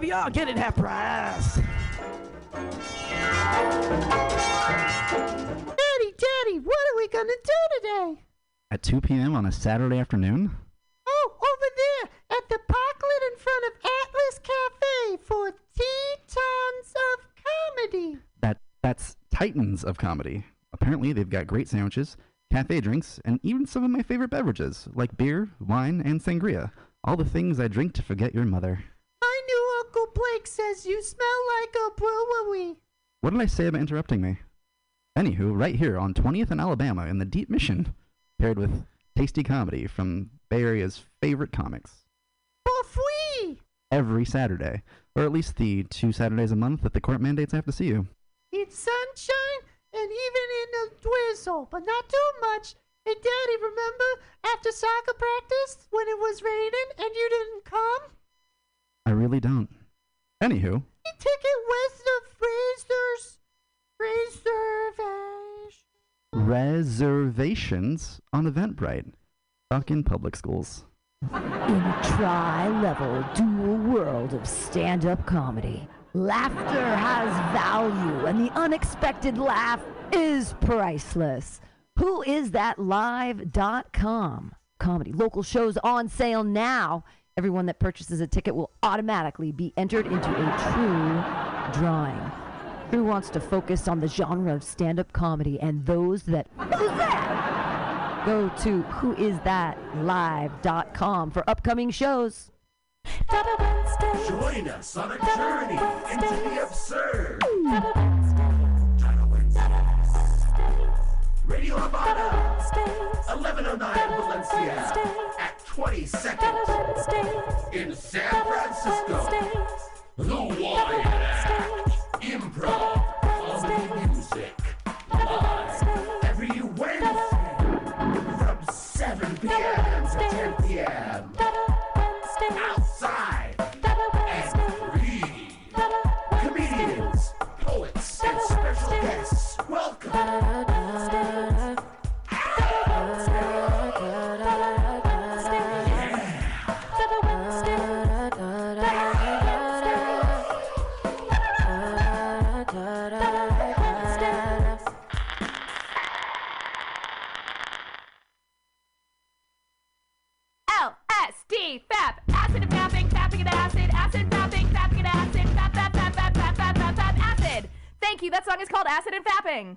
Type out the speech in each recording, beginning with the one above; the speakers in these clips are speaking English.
PBR, get it half price. Daddy, Daddy, what are we gonna do today? At 2 p.m. on a Saturday afternoon? Oh, over there at the parklet in front of Atlas Cafe for Titans of Comedy. That That's Titans of Comedy. Apparently, they've got great sandwiches, cafe drinks, and even some of my favorite beverages, like beer, wine, and sangria. All the things I drink to forget your mother. Uncle Blake says you smell like a brewery. What did I say about interrupting me? Anywho, right here on 20th and Alabama in the Deep Mission, paired with tasty comedy from Bay Area's favorite comics. For free. Every Saturday, or at least the two Saturdays a month that the court mandates I have to see you. It's sunshine and even in a drizzle, but not too much. Hey, Daddy, remember after soccer practice when it was raining and you didn't come? I really don't. Anywho, The ticket of Fraser's reservation. reservations on Eventbrite. Fucking public schools. In a tri-level dual world of stand-up comedy, laughter has value and the unexpected laugh is priceless. Who is that live.com? Comedy local shows on sale now. Everyone that purchases a ticket will automatically be entered into a true drawing. Who wants to focus on the genre of stand-up comedy and those that Who's that? Go to whoisthatlive.com for upcoming shows. Join us on a journey into the absurd. Radio Havana, 1109 Valencia, at 22nd in San Francisco. The Act, improv, comedy music, live every Wednesday from 7 p.m. to 10 p.m. Outside and free. Comedians, poets, and special guests, welcome. Thank you. That song is called Acid and Fapping.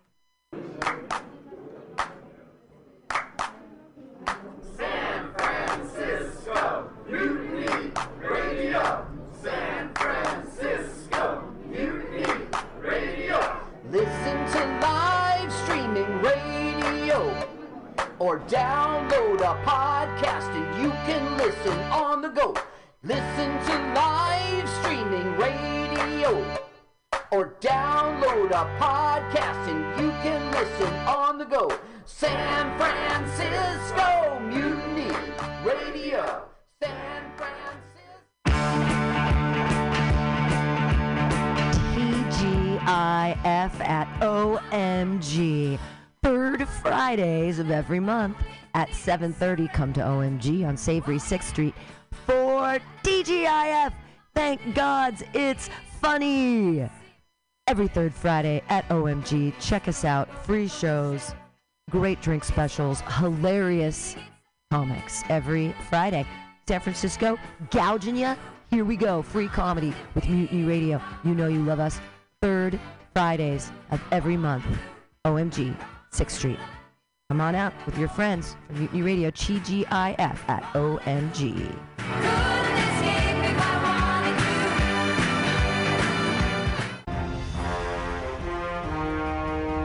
San Francisco Mutiny Radio. San Francisco Mutiny Radio. Listen to live streaming radio or download a podcast and you can listen on the go. Listen to live streaming radio or download a podcast and you can listen on the go. San Francisco Mutiny Radio. San Francisco. TGIF at OMG. Third Fridays of every month at 7:30. Come to OMG on Savory 6th Street for TGIF. Thank gods it's funny. Every third Friday at OMG. Check us out. Free shows, great drink specials, hilarious comics every Friday. San Francisco, gouging ya. Here we go. Free comedy with Mutiny Radio. You know you love us. Third Fridays of every month. OMG, 6th Street. Come on out with your friends from Mutiny Radio, TGIF at OMG.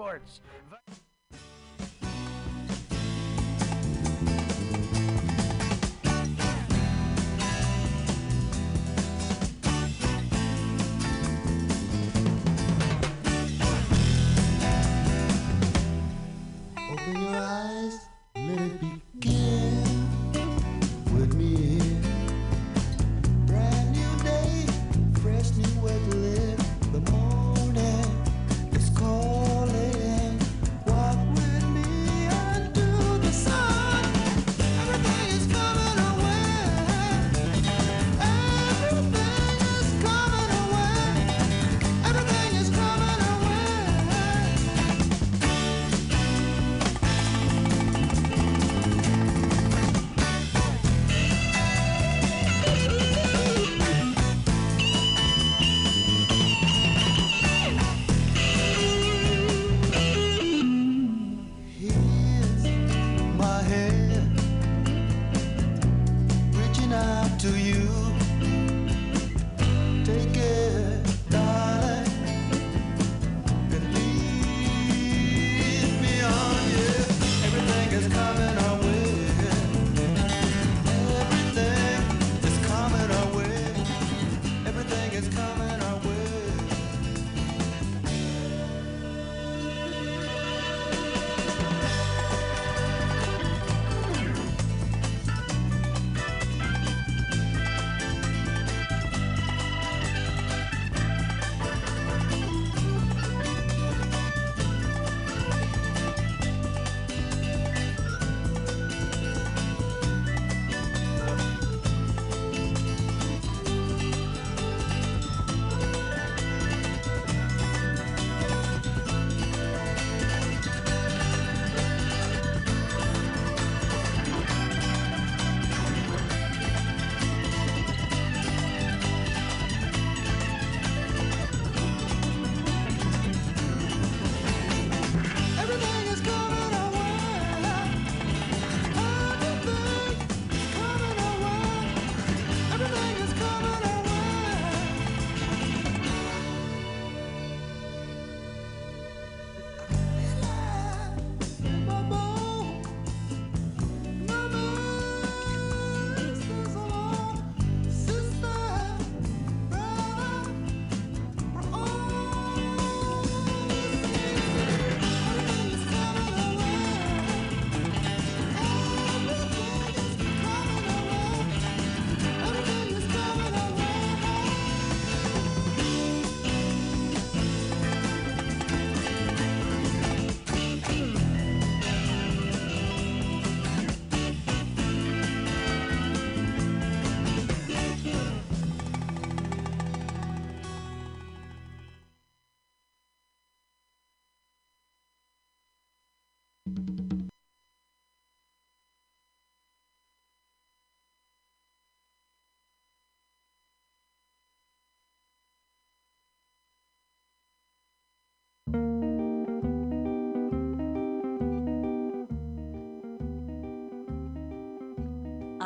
sports. Open your eyes, let it be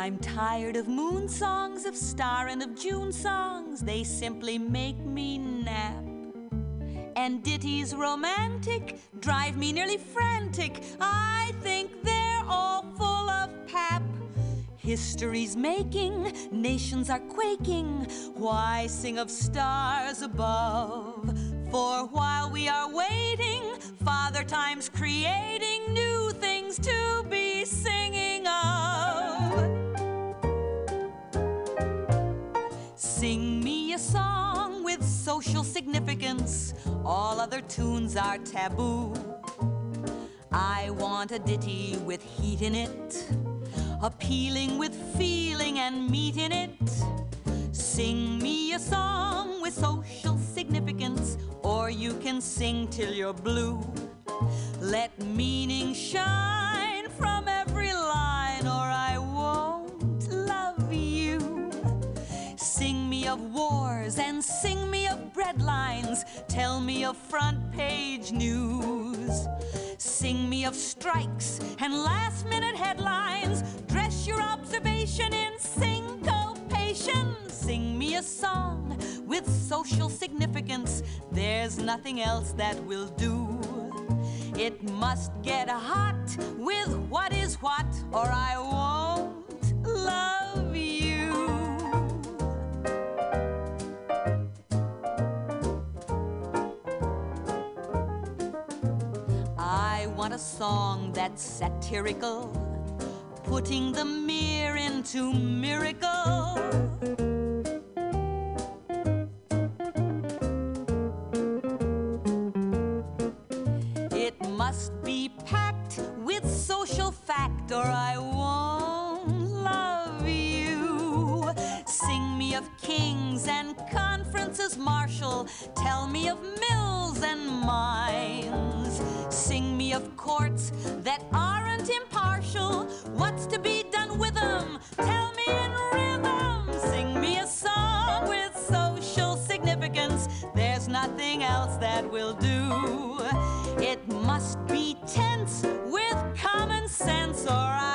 I'm tired of moon songs, of star and of June songs. They simply make me nap. And ditties romantic drive me nearly frantic. I think they're all full of pap. History's making, nations are quaking. Why sing of stars above? For while we are waiting, Father Time's creating new things to be singing significance. All other tunes are taboo. I want a ditty with heat in it, appealing with feeling and meat in it. Sing me a song with social significance, or you can sing till you're blue. Let meaning shine from every line, of wars and sing me of breadlines. Tell me of front page news. Sing me of strikes and last minute headlines. Dress your observation in syncopation. Sing me a song with social significance. There's nothing else that will do. It must get hot with what is what, or I won't love you. Want a song that's satirical, putting the mere into miracle. It must be packed with social fact, or I won't kings and conferences martial. Tell me of mills and mines. Sing me of courts that aren't impartial. What's to be done with them? Tell me in rhythm. Sing me a song with social significance. There's nothing else that will do. It must be tense with common sense, or I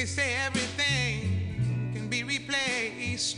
They say everything can be replaced.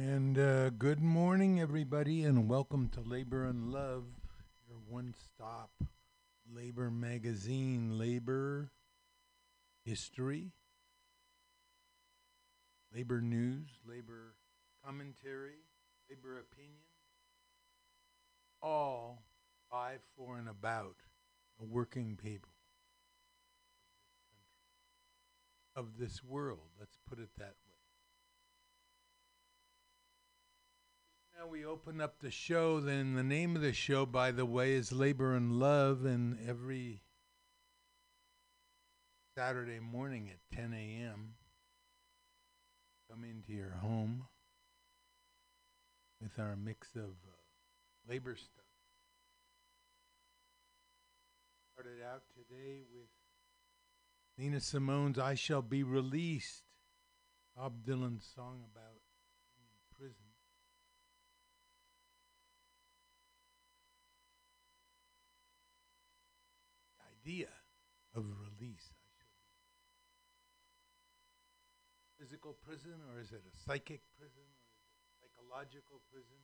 And uh, good morning, everybody, and welcome to Labor and Love, your one stop labor magazine, labor history, labor news, labor commentary, labor opinion, all by, for, and about the working people of this world. Let's put it that way. Now we open up the show. Then the name of the show, by the way, is Labor and Love, and every Saturday morning at 10 a.m. Come into your home with our mix of uh, labor stuff. Started out today with Nina Simone's I Shall Be Released, Bob Dylan's song about being in prison. The idea of release. Physical prison, or is it a psychic prison, or is it a psychological prison?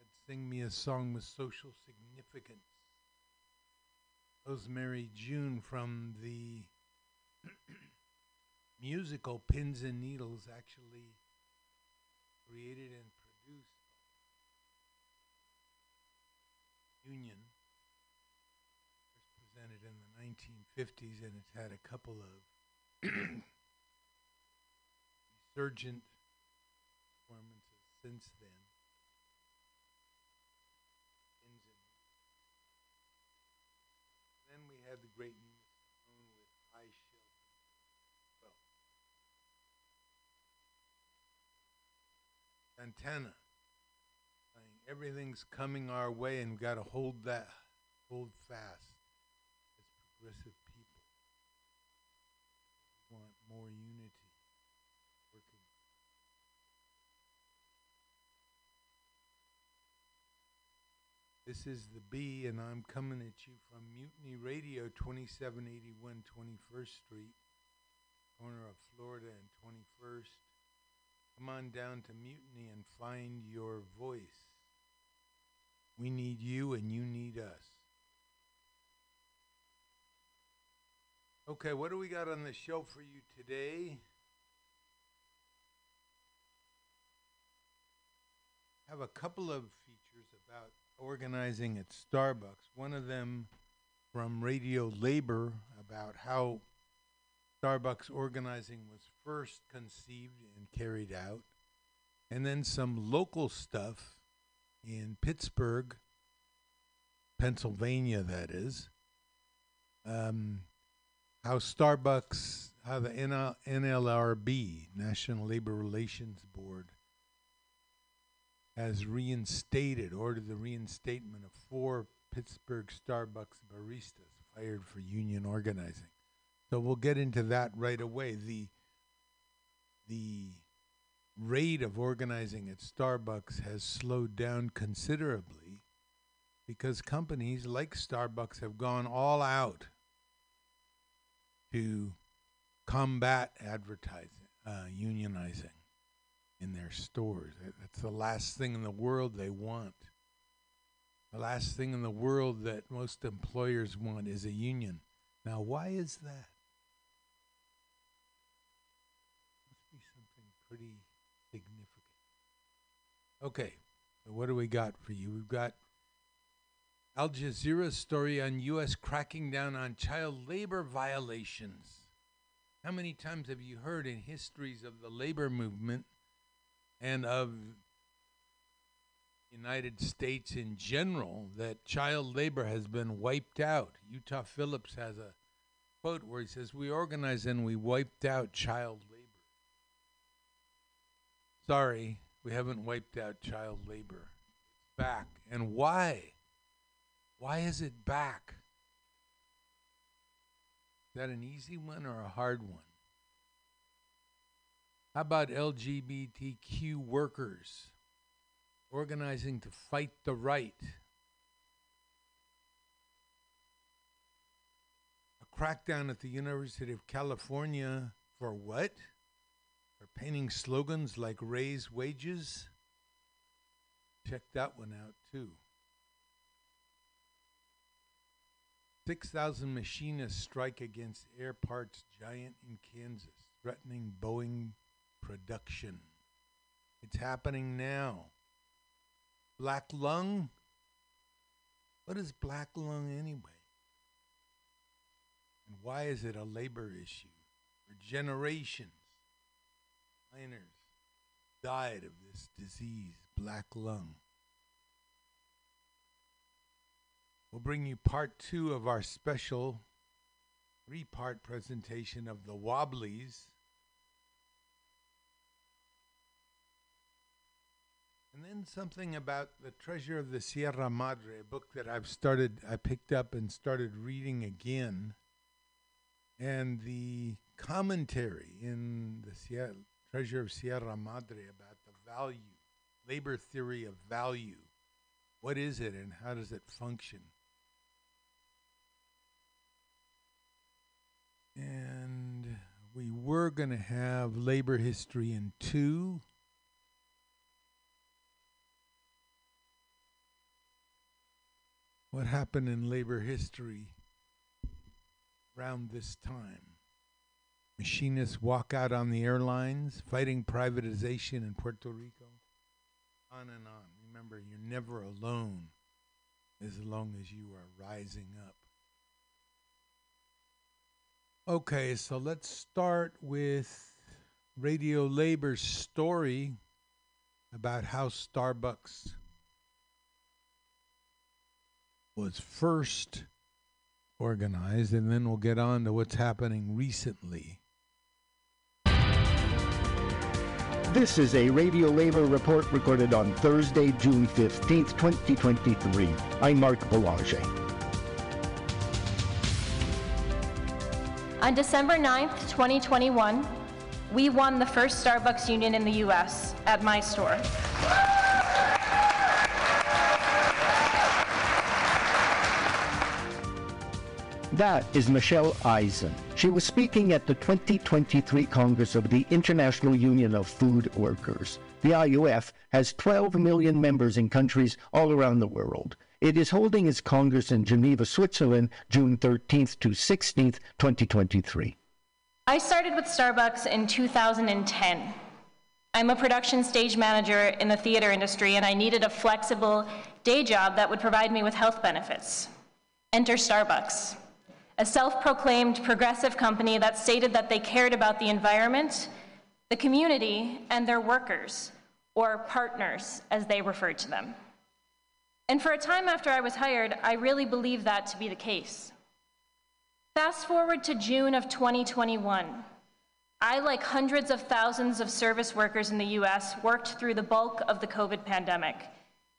And sing me a song with social significance. Rosemary June from the musical Pins and Needles, actually created and produced by Union. First presented in the 1950s, and it's had a couple of resurgent performances since then. Then we had the great Nina Simone with I Shall Be Well. Santana saying everything's coming our way and we've got to hold that, hold fast as progressive people. We want more unity working. This is the B, and I'm coming at you from Mutiny Radio, 2781 21st Street, corner of Florida and 21st. Come on down to Mutiny and find your voice. We need you, and you need us. Okay, what do we got on the show for you today? have a couple of features about organizing at Starbucks. One of them from Radio Labor about how Starbucks organizing was first conceived and carried out, and then some local stuff in Pittsburgh, Pennsylvania, that is. Um, how Starbucks, how the NL- NLRB, National Labor Relations Board, has reinstated, ordered the reinstatement of four Pittsburgh Starbucks baristas fired for union organizing. So we'll get into that right away. The the rate of organizing at Starbucks has slowed down considerably because companies like Starbucks have gone all out to combat advertising, uh, unionizing in their stores. That- That's the last thing in the world they want. The last thing in the world that most employers want is a union. Now, why is that? Must be something pretty significant. Okay, so what do we got for you? We've got Al Jazeera's story on U.S. cracking down on child labor violations. How many times have you heard in histories of the labor movement and of United States in general that child labor has been wiped out? Utah Phillips has a quote where he says, "We organized and we wiped out child labor." Sorry, we haven't wiped out child labor. Back. And why? Why is it back? Is that an easy one or a hard one? How about LGBTQ workers organizing to fight the right? A crackdown at the University of California For what? For painting slogans like raise wages? Check that one out too. 6,000 machinists strike against air parts giant in Kansas, threatening Boeing production. It's happening now. Black lung? What is black lung anyway? And why is it a labor issue? For generations, died of this disease, black lung. We'll bring you part two of our special three part presentation of the Wobblies. And then something about the Treasure of the Sierra Madre, a book that I've started, I picked up and started reading again. And the commentary in the Sierra, Treasure of Sierra Madre about the value, labor theory of value. What is it and how does it function? And we were going to have labor history in two. What happened in labor history around this time? Machinists walk out on the airlines, fighting privatization in Puerto Rico. On and on. Remember, you're never alone as long as you are rising up. Okay, so let's start with Radio Labor's story about how Starbucks was first organized, and then we'll get on to what's happening recently. This is a Radio Labor report recorded on Thursday, June 15th, 2023. I'm Mark Boulanger. On December 9th, 2021, we won the first Starbucks union in the US at my store. That is Michelle Eisen. She was speaking at the 2023 Congress of the International Union of Food Workers. The IUF has 12 million members in countries all around the world. It is holding its Congress in Geneva, Switzerland, June 13th to 16th, 2023. I started with Starbucks in 2010. I'm a production stage manager in the theater industry, and I needed a flexible day job that would provide me with health benefits. Enter Starbucks, a self proclaimed progressive company that stated that they cared about the environment, the community, and their workers, or partners, as they referred to them. And for a time after I was hired, I really believed that to be the case. Fast forward to June of 2021. I, like hundreds of thousands of service workers in the US, worked through the bulk of the COVID pandemic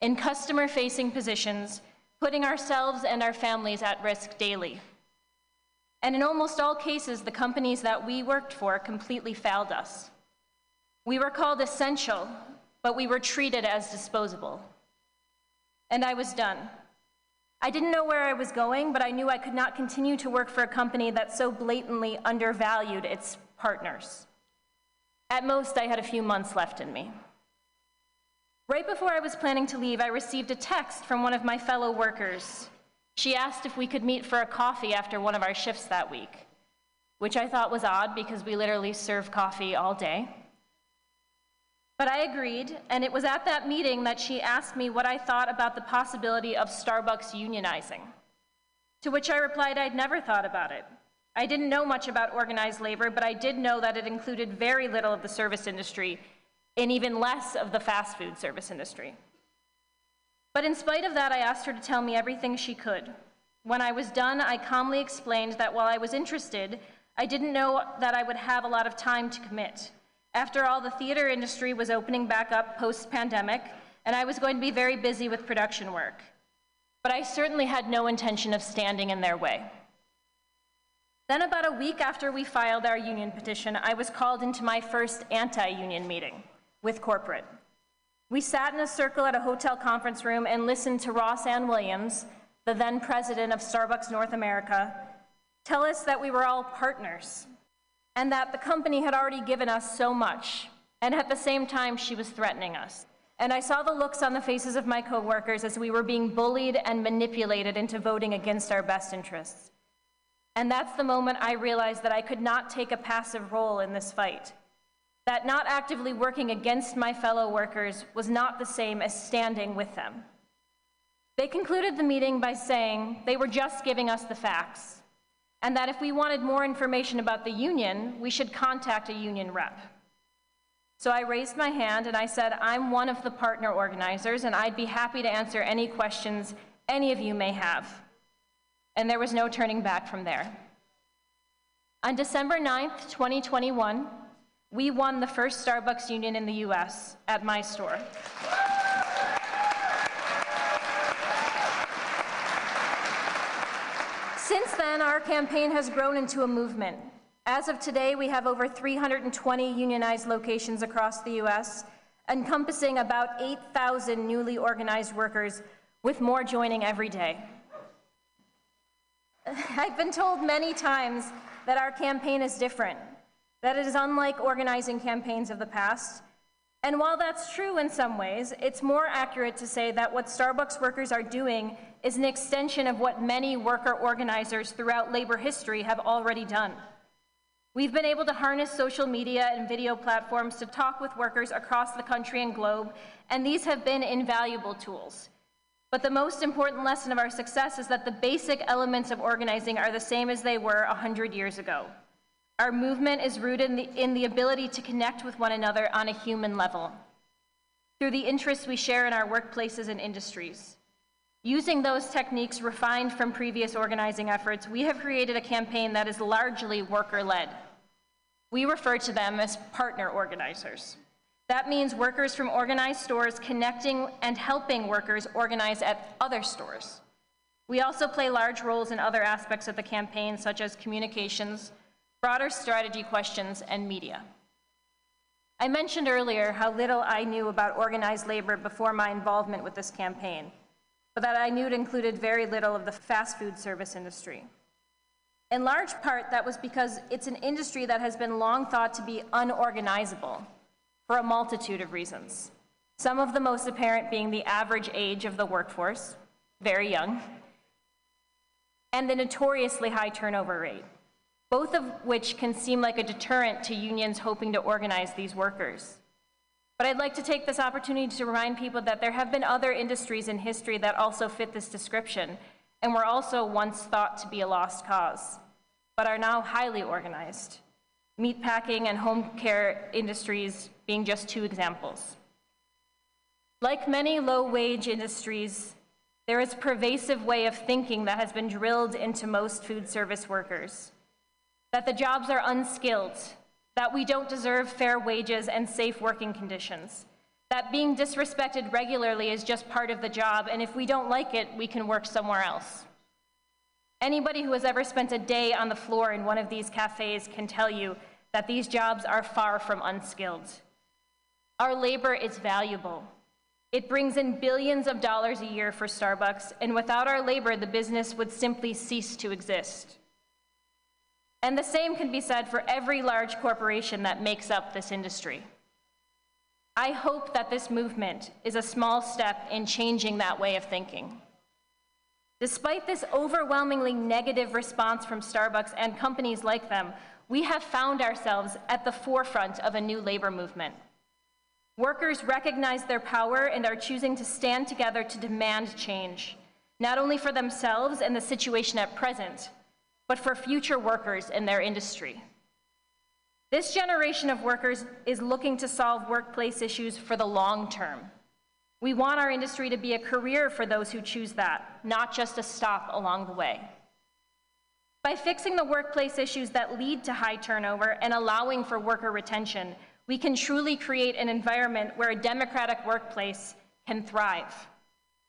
in customer facing positions, putting ourselves and our families at risk daily. And in almost all cases, the companies that we worked for completely failed us. We were called essential, but we were treated as disposable. And I was done. I didn't know where I was going, but I knew I could not continue to work for a company that so blatantly undervalued its partners. At most, I had a few months left in me. Right before I was planning to leave, I received a text from one of my fellow workers. She asked if we could meet for a coffee after one of our shifts that week, which I thought was odd because we literally serve coffee all day. But I agreed, and it was at that meeting that she asked me what I thought about the possibility of Starbucks unionizing. To which I replied I'd never thought about it. I didn't know much about organized labor, but I did know that it included very little of the service industry and even less of the fast food service industry. But in spite of that, I asked her to tell me everything she could. When I was done, I calmly explained that while I was interested, I didn't know that I would have a lot of time to commit. After all, the theater industry was opening back up post pandemic, and I was going to be very busy with production work. But I certainly had no intention of standing in their way. Then, about a week after we filed our union petition, I was called into my first anti union meeting with corporate. We sat in a circle at a hotel conference room and listened to Rossann Williams, the then president of Starbucks North America, tell us that we were all partners. and that the company had already given us so much, and at the same time, she was threatening us. And I saw the looks on the faces of my coworkers as we were being bullied and manipulated into voting against our best interests. And that's the moment I realized that I could not take a passive role in this fight. That not actively working against my fellow workers was not the same as standing with them. They concluded the meeting by saying they were just giving us the facts, and that if we wanted more information about the union, we should contact a union rep. So I raised my hand and I said, I'm one of the partner organizers, and I'd be happy to answer any questions any of you may have. And there was no turning back from there. On December 9th, 2021, we won the first Starbucks union in the US at my store. Since then, our campaign has grown into a movement. As of today, we have over 320 unionized locations across the US, encompassing about 8,000 newly organized workers, with more joining every day. I've been told many times that our campaign is different, that it is unlike organizing campaigns of the past. And while that's true in some ways, it's more accurate to say that what Starbucks workers are doing is an extension of what many worker organizers throughout labor history have already done. We've been able to harness social media and video platforms to talk with workers across the country and globe, and these have been invaluable tools. But the most important lesson of our success is that the basic elements of organizing are the same as they were 100 years ago. Our movement is rooted in the, in the ability to connect with one another on a human level, through the interests we share in our workplaces and industries. Using those techniques refined from previous organizing efforts, we have created a campaign that is largely worker led. We refer to them as partner organizers. That means workers from organized stores connecting and helping workers organize at other stores. We also play large roles in other aspects of the campaign, such as communications, broader strategy questions, and media. I mentioned earlier how little I knew about organized labor before my involvement with this campaign, but that I knew it included very little of the fast food service industry. In large part, that was because it's an industry that has been long thought to be unorganizable for a multitude of reasons. Some of the most apparent being the average age of the workforce, very young, and the notoriously high turnover rate, both of which can seem like a deterrent to unions hoping to organize these workers. But I'd like to take this opportunity to remind people that there have been other industries in history that also fit this description and were also once thought to be a lost cause, but are now highly organized. Meatpacking and home care industries being just two examples. Like many low wage industries, there is a pervasive way of thinking that has been drilled into most food service workers that the jobs are unskilled, that we don't deserve fair wages and safe working conditions, that being disrespected regularly is just part of the job, and if we don't like it, we can work somewhere else. Anybody who has ever spent a day on the floor in one of these cafes can tell you that these jobs are far from unskilled. Our labor is valuable. It brings in billions of dollars a year for Starbucks, and without our labor, the business would simply cease to exist. And the same can be said for every large corporation that makes up this industry. I hope that this movement is a small step in changing that way of thinking. Despite this overwhelmingly negative response from Starbucks and companies like them, we have found ourselves at the forefront of a new labor movement. Workers recognize their power and are choosing to stand together to demand change, not only for themselves and the situation at present, but for future workers in their industry. This generation of workers is looking to solve workplace issues for the long term. We want our industry to be a career for those who choose that, not just a stop along the way. By fixing the workplace issues that lead to high turnover and allowing for worker retention, we can truly create an environment where a democratic workplace can thrive,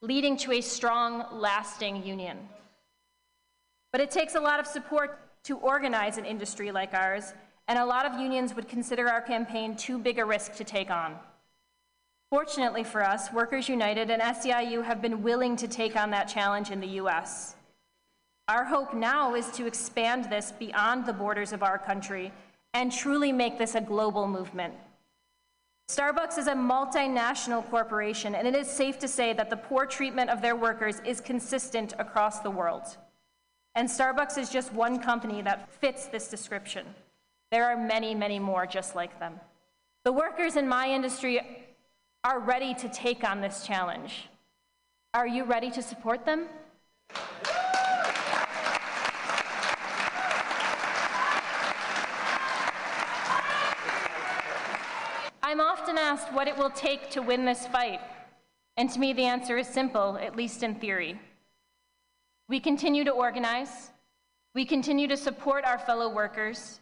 leading to a strong, lasting union. But it takes a lot of support to organize an industry like ours, and a lot of unions would consider our campaign too big a risk to take on. Fortunately for us, Workers United and SEIU have been willing to take on that challenge in the US. Our hope now is to expand this beyond the borders of our country and truly make this a global movement. Starbucks is a multinational corporation, and it is safe to say that the poor treatment of their workers is consistent across the world. And Starbucks is just one company that fits this description. There are many, many more just like them. The workers in my industry are ready to take on this challenge. Are you ready to support them? I'm often asked what it will take to win this fight. And to me, the answer is simple, at least in theory. We continue to organize, we continue to support our fellow workers,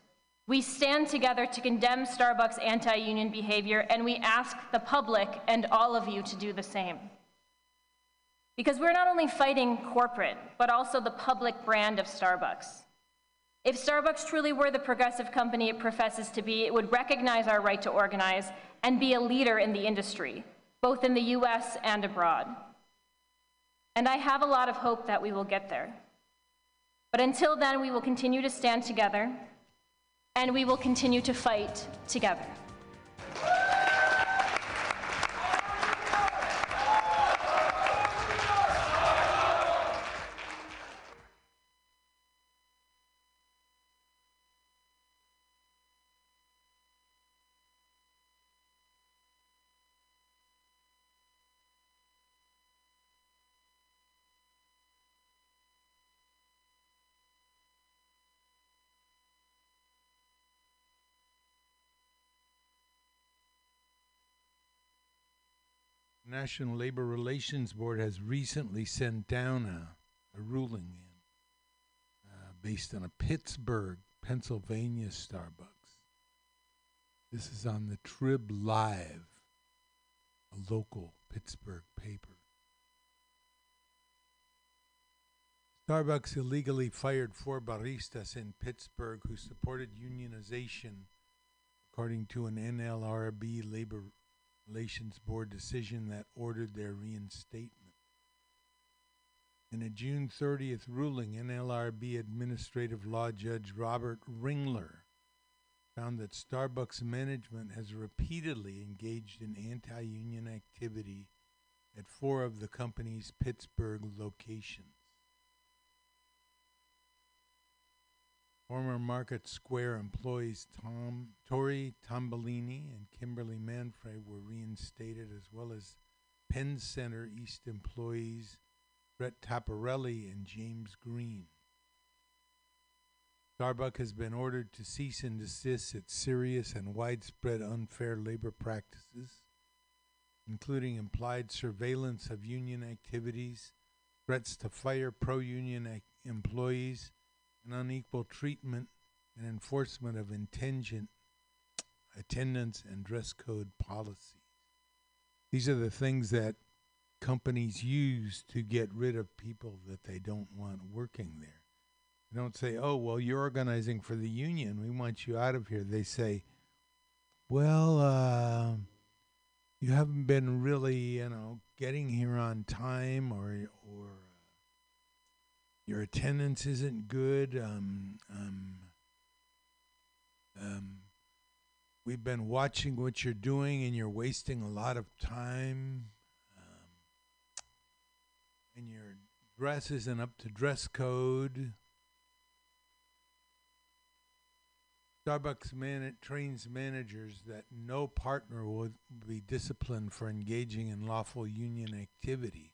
we stand together to condemn Starbucks anti union behavior, and we ask the public and all of you to do the same. Because we're not only fighting corporate, but also the public brand of Starbucks. If Starbucks truly were the progressive company it professes to be, it would recognize our right to organize and be a leader in the industry, both in the US and abroad. And I have a lot of hope that we will get there. But until then, we will continue to stand together and we will continue to fight together. National Labor Relations Board has recently sent down a, a ruling in, uh, based on a Pittsburgh, Pennsylvania Starbucks. This is on the Trib Live, a local Pittsburgh paper. Starbucks illegally fired four baristas in Pittsburgh who supported unionization, according to an NLRB labor Relations Board decision that ordered their reinstatement. In a June 30th ruling, NLRB Administrative Law Judge Robert Ringler found that Starbucks management has repeatedly engaged in anti union activity at four of the company's Pittsburgh locations. Former Market Square employees Tom Tori Tambellini and Kimberly Manfrey were reinstated, as well as Penn Center East employees Brett Taparelli and James Green. Starbucks has been ordered to cease and desist its serious and widespread unfair labor practices, including implied surveillance of union activities, threats to fire pro union ac- employees, and unequal treatment and enforcement of intention, attendance and dress code policies. These are the things that companies use to get rid of people that they don't want working there. They don't say, oh, well, you're organizing for the union. We want you out of here. They say, well, uh, you haven't been really, you know, getting here on time or, or your attendance isn't good. Um, um, um, we've been watching what you're doing, and you're wasting a lot of time. Um, and your dress isn't up to dress code. Starbucks man- trains managers that no partner will be disciplined for engaging in lawful union activity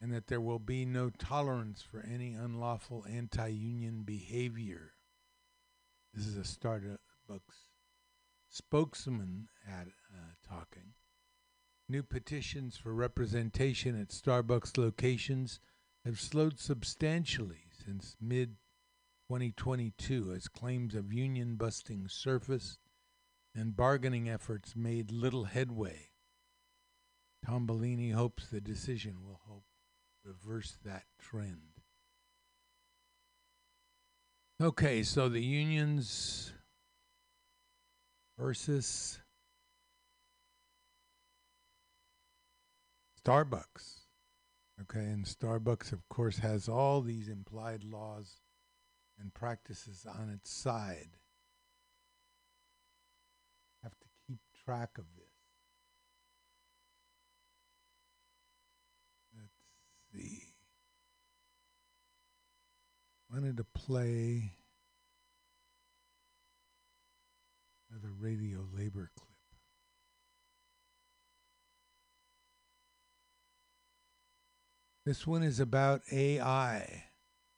and that there will be no tolerance for any unlawful anti union behavior. This is a Starbucks spokesman at, uh, talking. New petitions for representation at Starbucks locations have slowed substantially since mid 2022 as claims of union busting surfaced and bargaining efforts made little headway. Tambellini hopes the decision will help reverse that trend. Okay, so the unions versus Starbucks. Okay, and Starbucks, of course, has all these implied laws and practices on its side. Have to keep track of I wanted to play another radio labor clip. This one is about AI,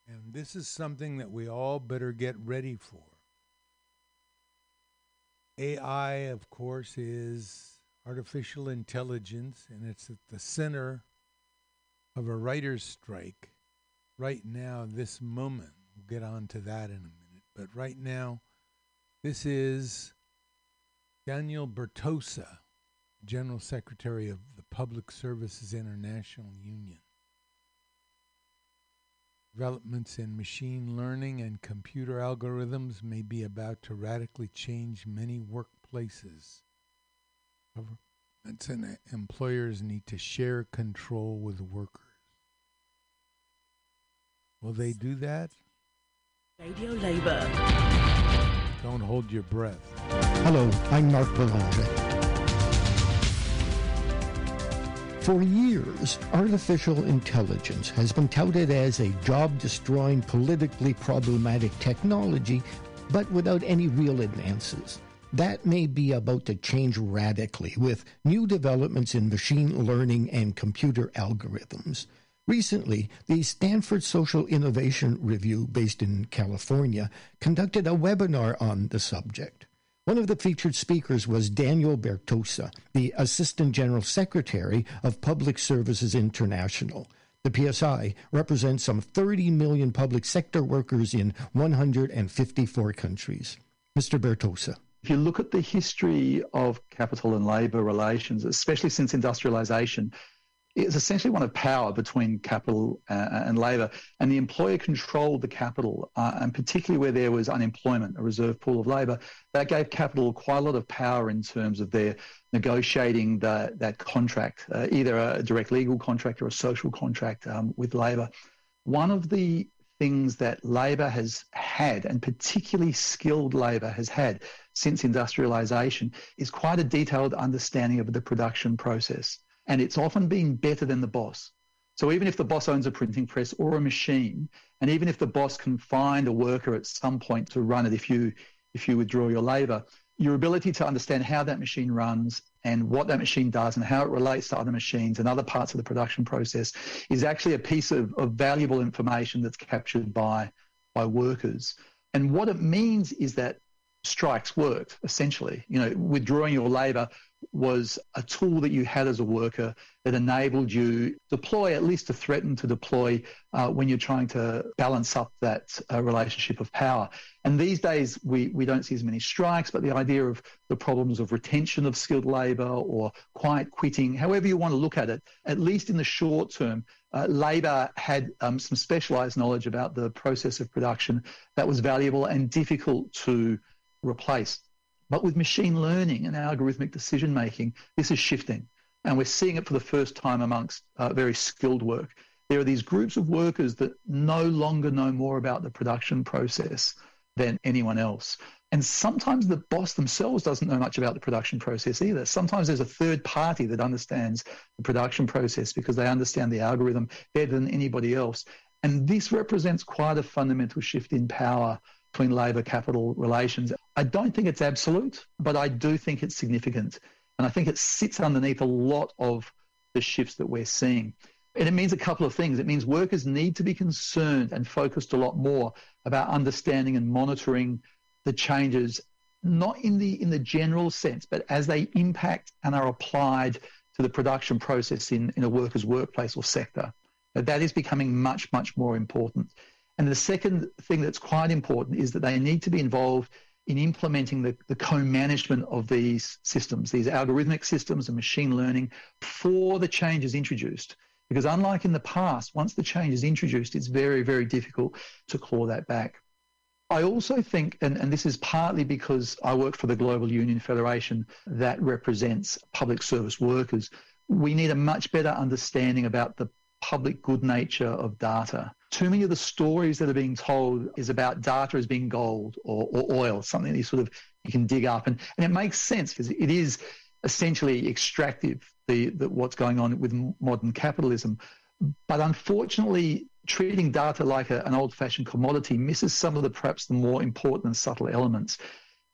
and this is something that we all better get ready for. AI, of course, is artificial intelligence, and it's at the center of a writer's strike right now, this moment. We'll get on to that in a minute. But right now, this is Daniel Bertossa, General Secretary of the Public Services International Union. Developments in machine learning and computer algorithms may be about to radically change many workplaces. Governments and employers need to share control with workers. Will they do that? Radio Labour. Don't hold your breath. Hello, I'm Mark Boulanger. For years, artificial intelligence has been touted as a job destroying, politically problematic technology, but without any real advances. That may be about to change radically with new developments in machine learning and computer algorithms. Recently, the Stanford Social Innovation Review, based in California, conducted a webinar on the subject. One of the featured speakers was Daniel Bertossa, the Assistant General Secretary of Public Services International. The PSI represents some 30 million public sector workers in 154 countries. Mr. Bertossa. If you look at the history of capital and labour relations, especially since industrialisation, it's essentially one of power between capital uh, and labour. And the employer controlled the capital, uh, and particularly where there was unemployment, a reserve pool of labour, that gave capital quite a lot of power in terms of their negotiating the, that contract, uh, either a direct legal contract or a social contract um, with labour. One of the things that labour has had, and particularly skilled labour has had since industrialisation, is quite a detailed understanding of the production process and it's often been better than the boss. So even if the boss owns a printing press or a machine, and even if the boss can find a worker at some point to run it if you if you withdraw your labor, your ability to understand how that machine runs and what that machine does and how it relates to other machines and other parts of the production process is actually a piece of, of valuable information that's captured by by workers. And what it means is that strikes worked essentially. You know, withdrawing your labor was a tool that you had as a worker that enabled you deploy, at least to threaten to deploy uh, when you're trying to balance up that uh, relationship of power. And these days, we, we don't see as many strikes, but the idea of the problems of retention of skilled labour or quiet quitting, however you want to look at it, at least in the short term, uh, labour had um, some specialised knowledge about the process of production that was valuable and difficult to replace. But with machine learning and algorithmic decision making, this is shifting. And we're seeing it for the first time amongst uh, very skilled work. There are these groups of workers that no longer know more about the production process than anyone else. And sometimes the boss themselves doesn't know much about the production process either. Sometimes there's a third party that understands the production process because they understand the algorithm better than anybody else. And this represents quite a fundamental shift in power between labour capital relations. I don't think it's absolute, but I do think it's significant. And I think it sits underneath a lot of the shifts that we're seeing. And it means a couple of things. It means workers need to be concerned and focused a lot more about understanding and monitoring the changes, not in the in the general sense, but as they impact and are applied to the production process in, in a worker's workplace or sector. That is becoming much, much more important. And the second thing that's quite important is that they need to be involved in implementing the, the co-management of these systems, these algorithmic systems and machine learning before the change is introduced. Because unlike in the past, once the change is introduced, it's very, very difficult to claw that back. I also think, and, and this is partly because I work for the Global Union Federation that represents public service workers, we need a much better understanding about the public good nature of data. Too many of the stories that are being told is about data as being gold or, or oil, something that you sort of you can dig up. And, and it makes sense because it is essentially extractive, the, the, what's going on with modern capitalism. But unfortunately, treating data like a, an old fashioned commodity misses some of the perhaps the more important and subtle elements.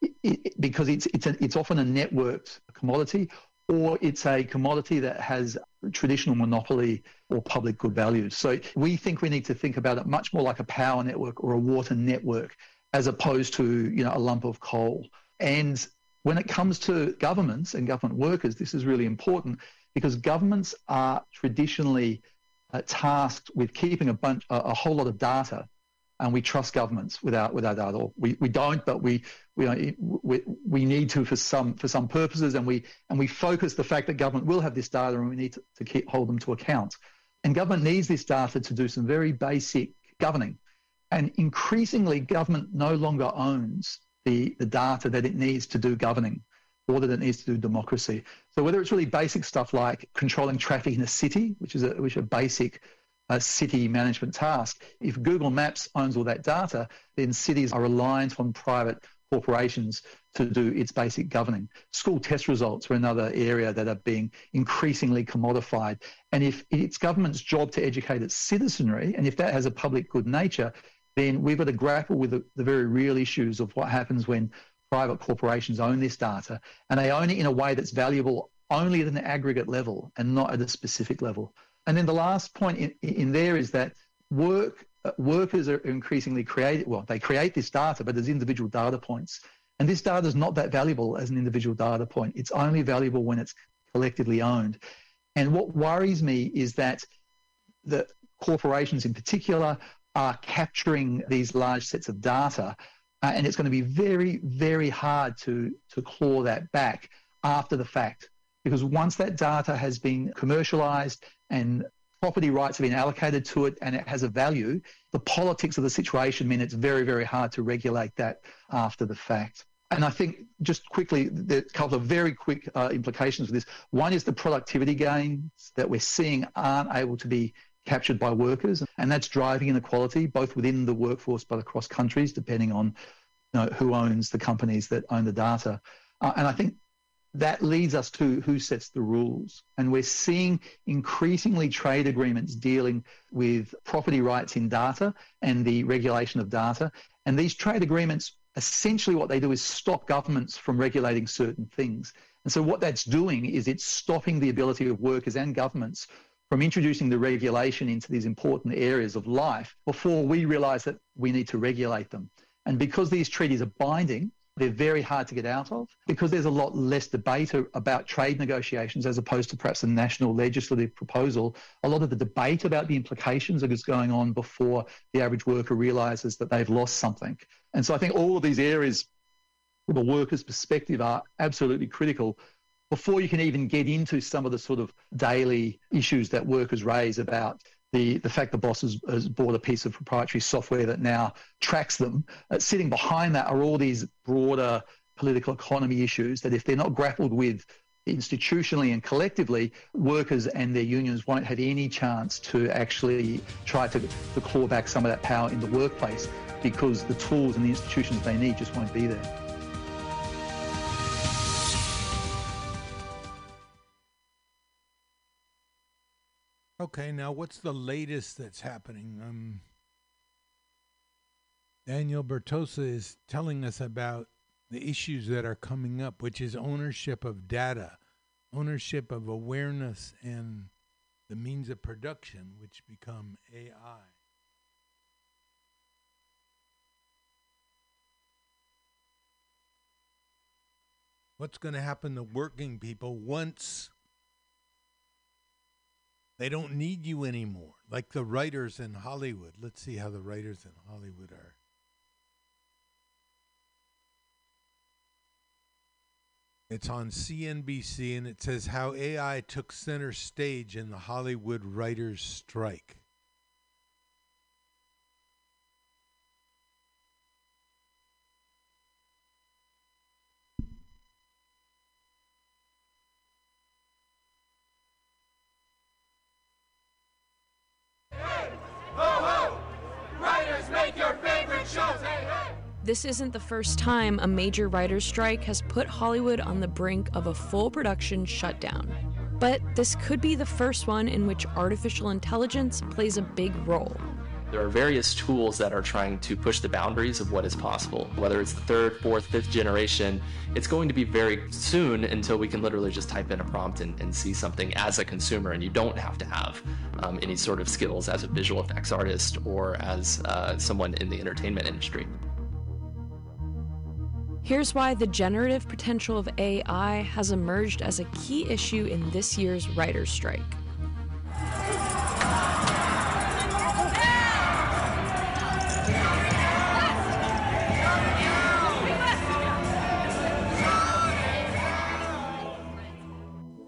It, it, because it's, it's, a, it's often a networked commodity or it's a commodity that has traditional monopoly or public good values. So we think we need to think about it much more like a power network or a water network as opposed to you know a lump of coal. And when it comes to governments and government workers, this is really important because governments are traditionally uh, tasked with keeping a bunch, a, a whole lot of data and we trust governments without without data. We we don't, but we we we, we need to for some for some purposes, and we and we focus the fact that government will have this data, and we need to, to keep hold them to account. And government needs this data to do some very basic governing, and increasingly, government no longer owns the the data that it needs to do governing, or that it needs to do democracy. So whether it's really basic stuff like controlling traffic in a city, which is a which are basic a city management task. If Google Maps owns all that data, then cities are reliant on private corporations to do its basic governing. School test results are another area that are being increasingly commodified. And if it's government's job to educate its citizenry, and if that has a public good nature, then we've got to grapple with the, the very real issues of what happens when private corporations own this data and they own it in a way that's valuable only at an aggregate level and not at a specific level. And then the last point in, in there is that work workers are increasingly created. Well, they create this data, but there's individual data points, and this data is not that valuable as an individual data point. It's only valuable when it's collectively owned. And what worries me is that the corporations, in particular, are capturing these large sets of data, uh, and it's going to be very, very hard to to claw that back after the fact because once that data has been commercialized and property rights have been allocated to it and it has a value, the politics of the situation mean it's very, very hard to regulate that after the fact. And I think just quickly, there's a couple of very quick uh, implications of this. One is the productivity gains that we're seeing aren't able to be captured by workers, and that's driving inequality both within the workforce but across countries, depending on you know, who owns the companies that own the data. Uh, and I think that leads us to who sets the rules. And we're seeing increasingly trade agreements dealing with property rights in data and the regulation of data. And these trade agreements, essentially what they do is stop governments from regulating certain things. And so what that's doing is it's stopping the ability of workers and governments from introducing the regulation into these important areas of life before we realize that we need to regulate them. And because these treaties are binding, they're very hard to get out of because there's a lot less debate about trade negotiations as opposed to perhaps a national legislative proposal. A lot of the debate about the implications is going on before the average worker realizes that they've lost something. And so I think all of these areas from a worker's perspective are absolutely critical before you can even get into some of the sort of daily issues that workers raise about the, the fact the boss has, has, bought a piece of proprietary software that now tracks them. Uh, sitting behind that are all these broader political economy issues that if they're not grappled with institutionally and collectively, workers and their unions won't have any chance to actually try to, to claw back some of that power in the workplace because the tools and the institutions they need just won't be there. Okay, now what's the latest that's happening? Um, Daniel Bertossa is telling us about the issues that are coming up, which is ownership of data, ownership of awareness, and the means of production, which become AI. What's going to happen to working people once they don't need you anymore, like the writers in Hollywood. Let's see how the writers in Hollywood are. It's on CNBC and it says how AI took center stage in the Hollywood writers' strike. This isn't the first time a major writer's strike has put Hollywood on the brink of a full production shutdown. But this could be the first one in which artificial intelligence plays a big role. There are various tools that are trying to push the boundaries of what is possible. Whether it's the third, fourth, fifth generation, it's going to be very soon until we can literally just type in a prompt and, and see something as a consumer, and you don't have to have um, any sort of skills as a visual effects artist or as uh, someone in the entertainment industry. Here's why the generative potential of AI has emerged as a key issue in this year's writer's strike.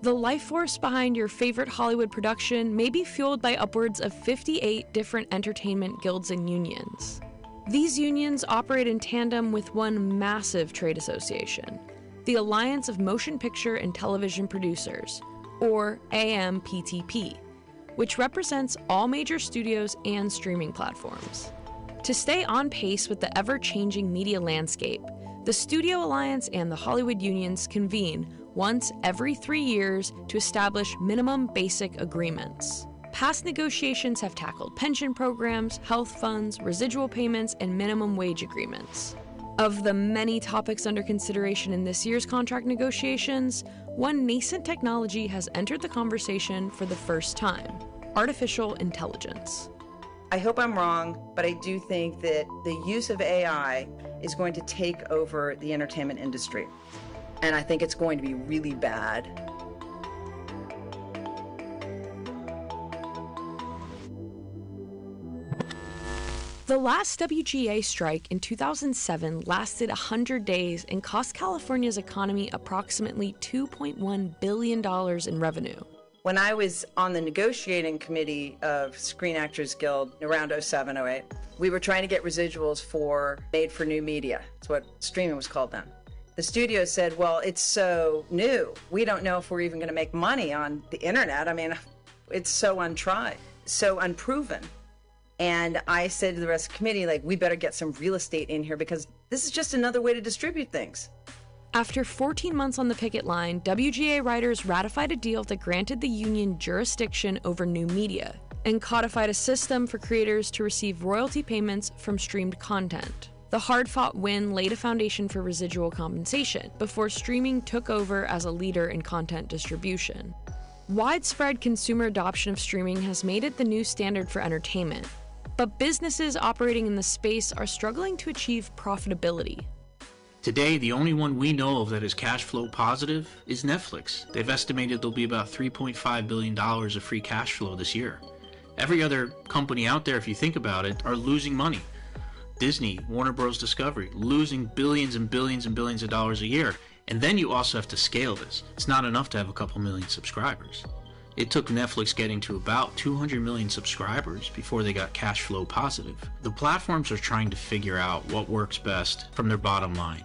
The life force behind your favorite Hollywood production may be fueled by upwards of 58 different entertainment guilds and unions. These unions operate in tandem with one massive trade association, the Alliance of Motion Picture and Television Producers, or AMPTP, which represents all major studios and streaming platforms. To stay on pace with the ever changing media landscape, the Studio Alliance and the Hollywood unions convene once every three years to establish minimum basic agreements. Past negotiations have tackled pension programs, health funds, residual payments, and minimum wage agreements. Of the many topics under consideration in this year's contract negotiations, one nascent technology has entered the conversation for the first time artificial intelligence. I hope I'm wrong, but I do think that the use of AI is going to take over the entertainment industry. And I think it's going to be really bad. The last WGA strike in 2007 lasted 100 days and cost California's economy approximately $2.1 billion in revenue. When I was on the negotiating committee of Screen Actors Guild around 07, 08, we were trying to get residuals for Made for New Media. That's what streaming was called then. The studio said, Well, it's so new. We don't know if we're even going to make money on the internet. I mean, it's so untried, so unproven. And I said to the rest of the committee, like, we better get some real estate in here because this is just another way to distribute things. After 14 months on the picket line, WGA writers ratified a deal that granted the union jurisdiction over new media and codified a system for creators to receive royalty payments from streamed content. The hard fought win laid a foundation for residual compensation before streaming took over as a leader in content distribution. Widespread consumer adoption of streaming has made it the new standard for entertainment, but businesses operating in the space are struggling to achieve profitability. Today, the only one we know of that is cash flow positive is Netflix. They've estimated there'll be about $3.5 billion of free cash flow this year. Every other company out there, if you think about it, are losing money. Disney, Warner Bros. Discovery, losing billions and billions and billions of dollars a year. And then you also have to scale this. It's not enough to have a couple million subscribers. It took Netflix getting to about 200 million subscribers before they got cash flow positive. The platforms are trying to figure out what works best from their bottom line.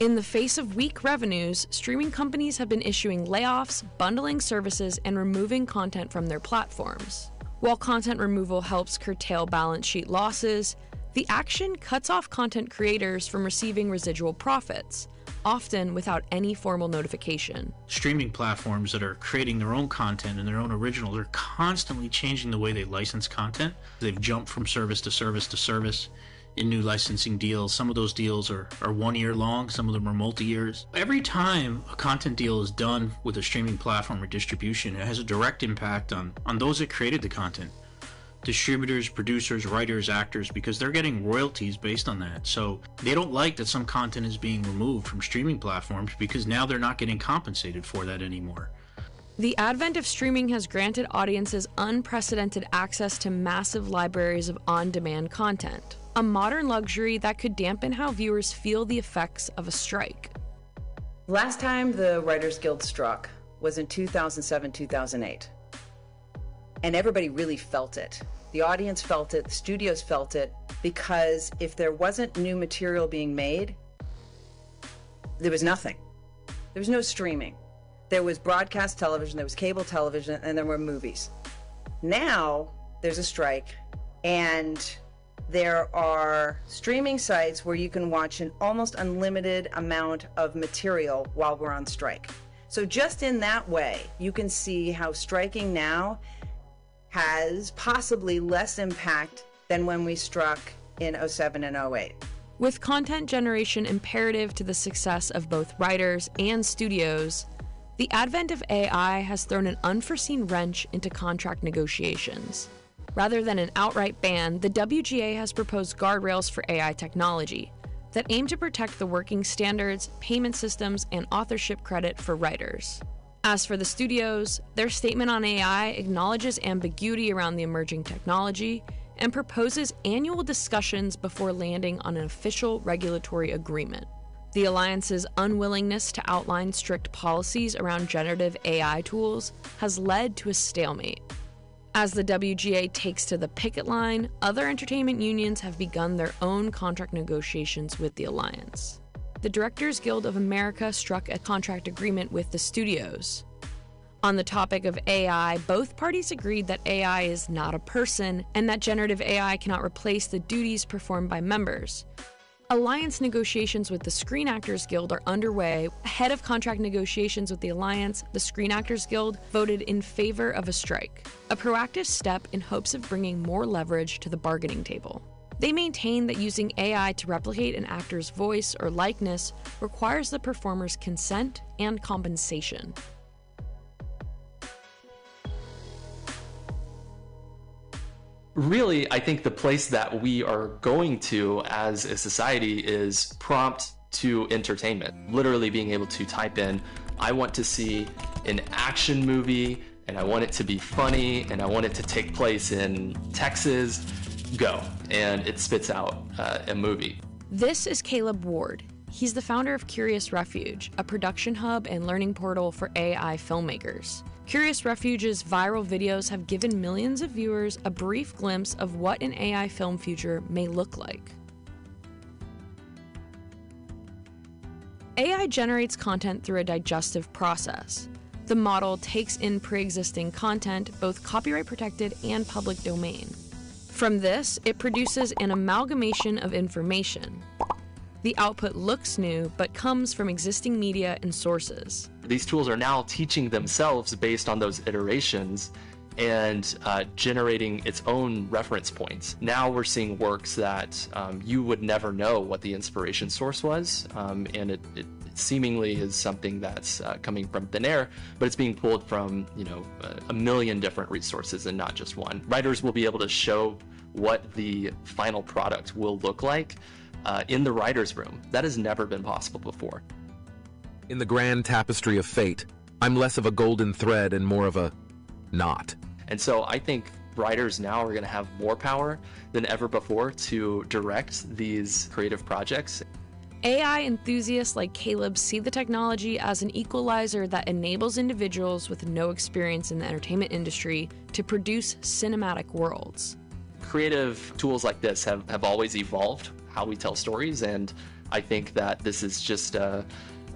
In the face of weak revenues, streaming companies have been issuing layoffs, bundling services, and removing content from their platforms. While content removal helps curtail balance sheet losses, the action cuts off content creators from receiving residual profits, often without any formal notification. Streaming platforms that are creating their own content and their own originals are constantly changing the way they license content. They've jumped from service to service to service in new licensing deals. Some of those deals are, are one year long, some of them are multi years. Every time a content deal is done with a streaming platform or distribution, it has a direct impact on, on those that created the content distributors, producers, writers, actors, because they're getting royalties based on that. So they don't like that some content is being removed from streaming platforms because now they're not getting compensated for that anymore. The advent of streaming has granted audiences unprecedented access to massive libraries of on demand content, a modern luxury that could dampen how viewers feel the effects of a strike. Last time the Writers Guild struck was in 2007 2008. And everybody really felt it. The audience felt it, the studios felt it, because if there wasn't new material being made, there was nothing. There was no streaming. There was broadcast television, there was cable television, and there were movies. Now there's a strike, and there are streaming sites where you can watch an almost unlimited amount of material while we're on strike. So, just in that way, you can see how striking now has possibly less impact than when we struck in 07 and 08. With content generation imperative to the success of both writers and studios, the advent of AI has thrown an unforeseen wrench into contract negotiations. Rather than an outright ban, the WGA has proposed guardrails for AI technology that aim to protect the working standards, payment systems, and authorship credit for writers. As for the studios, their statement on AI acknowledges ambiguity around the emerging technology and proposes annual discussions before landing on an official regulatory agreement. The Alliance's unwillingness to outline strict policies around generative AI tools has led to a stalemate. As the WGA takes to the picket line, other entertainment unions have begun their own contract negotiations with the Alliance. The Directors Guild of America struck a contract agreement with the studios. On the topic of AI, both parties agreed that AI is not a person and that generative AI cannot replace the duties performed by members. Alliance negotiations with the Screen Actors Guild are underway. Ahead of contract negotiations with the Alliance, the Screen Actors Guild voted in favor of a strike, a proactive step in hopes of bringing more leverage to the bargaining table. They maintain that using AI to replicate an actor's voice or likeness requires the performer's consent and compensation. really, I think the place that we are going to as a society is prompt to entertainment. Literally being able to type in, I want to see an action movie and I want it to be funny and I want it to take place in Texas. Go. And it spits out uh, a movie. This is Caleb Ward. He's the founder of Curious Refuge, a production hub and learning portal for AI filmmakers. Curious Refuge's viral videos have given millions of viewers a brief glimpse of what an AI film future may look like. AI generates content through a digestive process. The model takes in pre existing content, both copyright protected and public domain. From this, it produces an amalgamation of information. The output looks new, but comes from existing media and sources. These tools are now teaching themselves based on those iterations and uh, generating its own reference points. Now we're seeing works that um, you would never know what the inspiration source was, um, and it, it, seemingly is something that's uh, coming from thin air, but it's being pulled from you know a, a million different resources and not just one. Writers will be able to show what the final product will look like uh, in the writer's room. That has never been possible before. In the grand tapestry of fate, I'm less of a golden thread and more of a knot. And so I think writers now are going to have more power than ever before to direct these creative projects. AI enthusiasts like Caleb see the technology as an equalizer that enables individuals with no experience in the entertainment industry to produce cinematic worlds. Creative tools like this have, have always evolved how we tell stories, and I think that this is just a,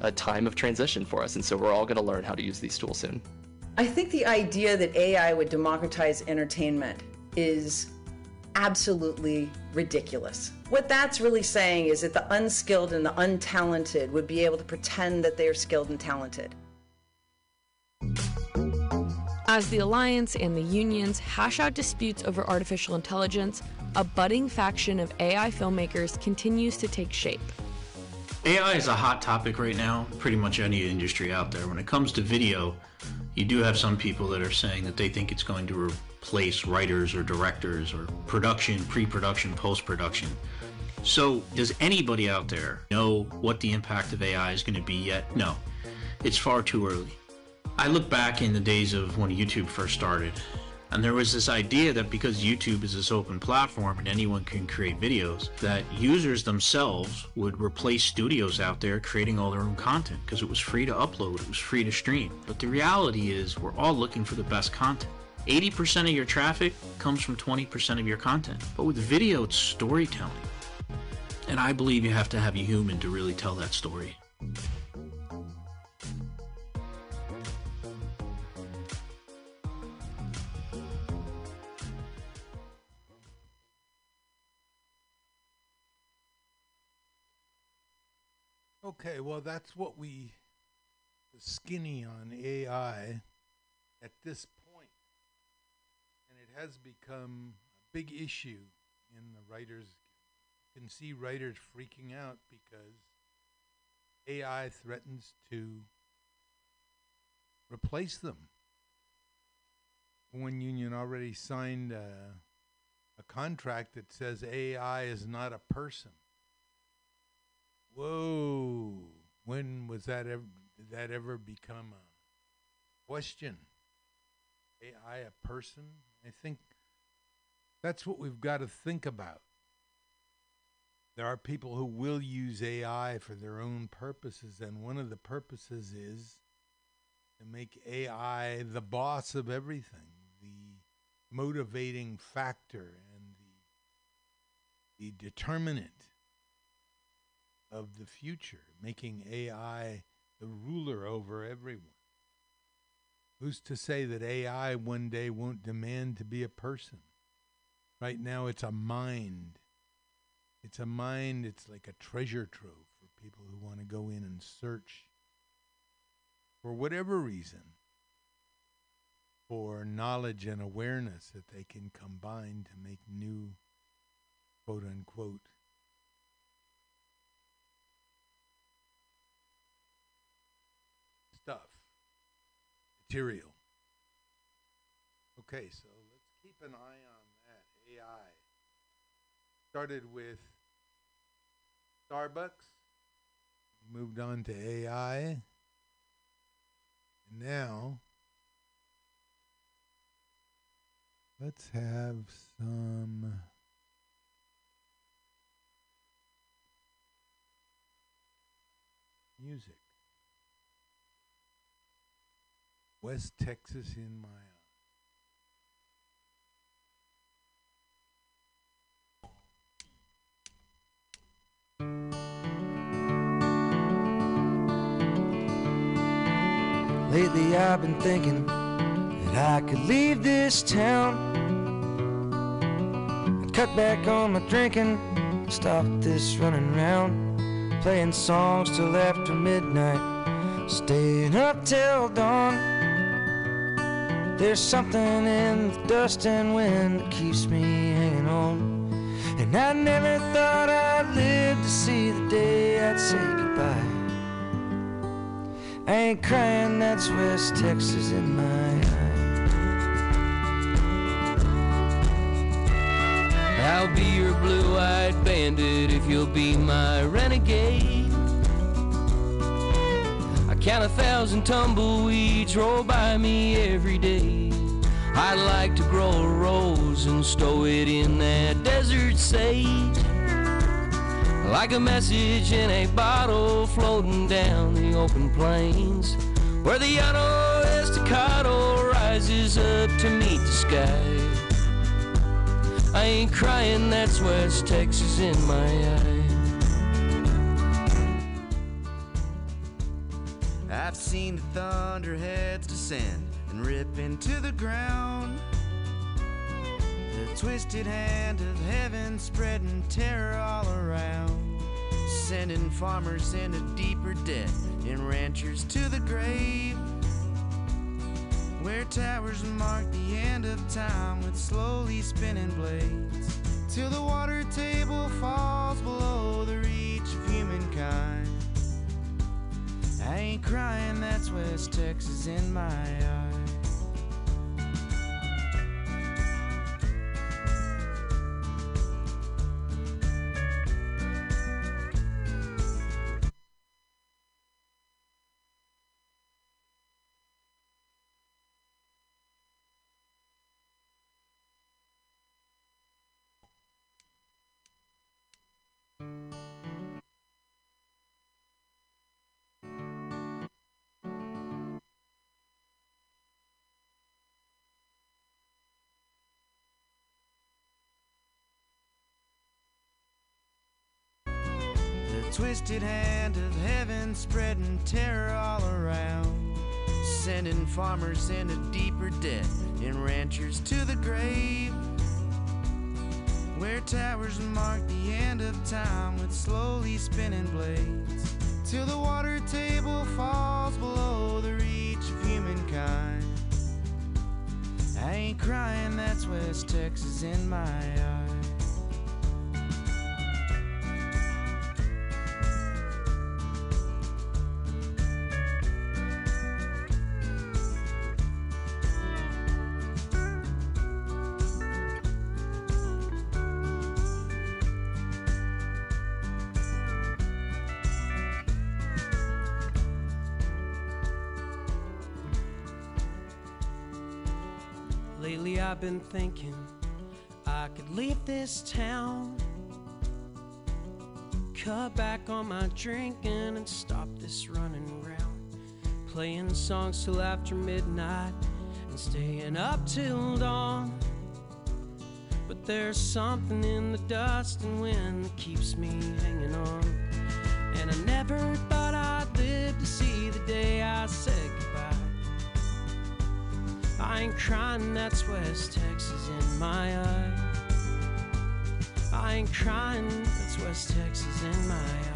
a time of transition for us, and so we're all going to learn how to use these tools soon. I think the idea that AI would democratize entertainment is absolutely ridiculous. What that's really saying is that the unskilled and the untalented would be able to pretend that they are skilled and talented. As the Alliance and the unions hash out disputes over artificial intelligence, a budding faction of AI filmmakers continues to take shape. AI is a hot topic right now, pretty much any industry out there. When it comes to video, you do have some people that are saying that they think it's going to replace writers or directors or production, pre production, post production. So, does anybody out there know what the impact of AI is going to be yet? No, it's far too early. I look back in the days of when YouTube first started, and there was this idea that because YouTube is this open platform and anyone can create videos, that users themselves would replace studios out there creating all their own content because it was free to upload, it was free to stream. But the reality is, we're all looking for the best content. 80% of your traffic comes from 20% of your content. But with video, it's storytelling. And I believe you have to have a human to really tell that story. Okay, well, that's what we skinny on AI at this point, and it has become a big issue in the writers. You can see writers freaking out because AI threatens to replace them. One union already signed a, a contract that says AI is not a person. Whoa! When was that ever? Did that ever become a question? AI a person? I think that's what we've got to think about. There are people who will use AI for their own purposes, and one of the purposes is to make AI the boss of everything, the motivating factor, and the, the determinant of the future, making AI the ruler over everyone. Who's to say that AI one day won't demand to be a person? Right now, it's a mind. It's a mind, it's like a treasure trove for people who want to go in and search for whatever reason for knowledge and awareness that they can combine to make new quote unquote stuff, material. Okay, so let's keep an eye on that. AI started with Starbucks, moved on to AI, and now let's have some. Music. West Texas in my eye. Lately I've been thinking that I could leave this town cut back on my drinking, stop this running around, playing songs till after midnight, staying up till dawn. There's something in the dust and wind that keeps me hanging on. And I never thought I'd live to see the day I'd say goodbye. I ain't crying, that's West Texas in my eye. I'll be your blue-eyed bandit if you'll be my renegade. Count a thousand tumbleweeds roll by me every day. I'd like to grow a rose and stow it in that desert sage. Like a message in a bottle floating down the open plains Where the Llano Estacado rises up to meet the sky I ain't crying, that's West Texas in my eye seen the thunderheads descend and rip into the ground. The twisted hand of heaven spreading terror all around, sending farmers into deeper debt and ranchers to the grave. Where towers mark the end of time with slowly spinning blades, till the water table falls below the reach of humankind. I ain't crying, that's West Texas in my eye. Twisted hand of heaven spreading terror all around, sending farmers into deeper debt and ranchers to the grave. Where towers mark the end of time with slowly spinning blades, till the water table falls below the reach of humankind. I ain't crying, that's West Texas in my eye. Thinking I could leave this town. Cut back on my drinking and stop this running around. Playing songs till after midnight and staying up till dawn. But there's something in the dust and wind that keeps me hanging on. And I never thought I'd live to see the day I said goodbye. I ain't crying, that's West Texas in my eye. I ain't crying, that's West Texas in my eye.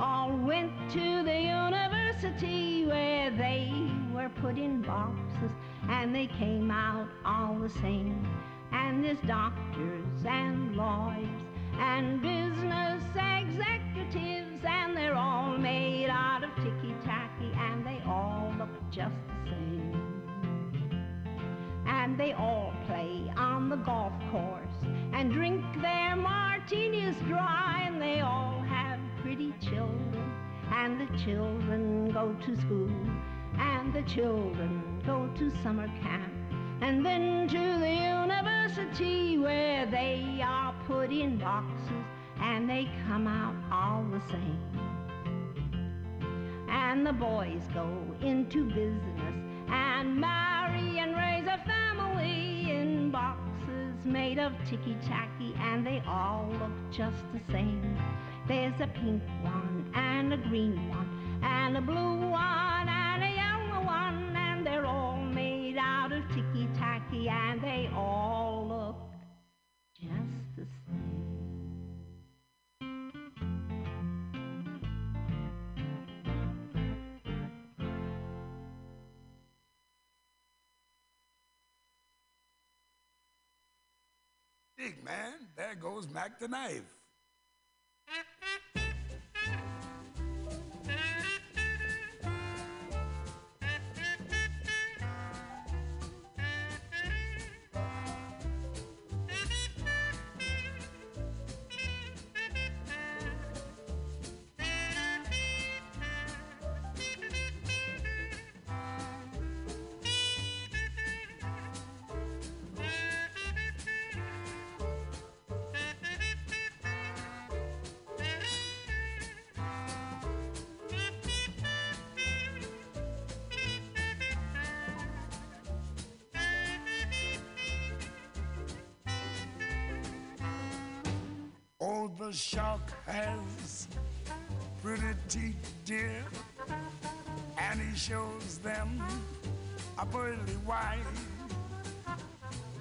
all went to the university where they were put in boxes and they came out all the same. And there's doctors and lawyers and business executives and they're all made out of ticky tacky and they all look just the same. And they all play on the golf course and drink their martinis dry and they all pretty children and the children go to school and the children go to summer camp and then to the university where they are put in boxes and they come out all the same. And the boys go into business and marry and raise a family in boxes made of ticky tacky and they all look just the same there's a pink one and a green one and a blue one and a yellow one and they're all made out of ticky tacky and they all look just the same Big man, there goes Mac the knife. Oh, the shark has pretty teeth, dear, and he shows them a pearly white.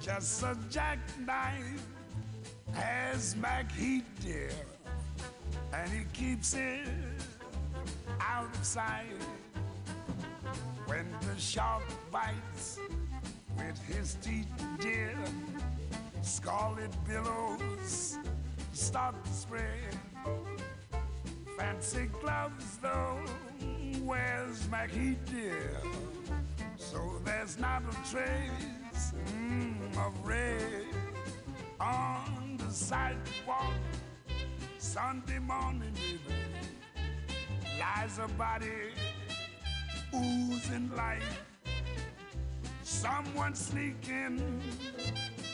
Just a jackknife has Macheath, dear, and he keeps it out of sight. When the shark bites with his teeth, dear, scarlet billows start to spread. Fancy gloves, though, Where's Mackie dear? So there's not a trace mm, of red on the sidewalk. Sunday morning, baby, lies a body oozing life. Someone sneaking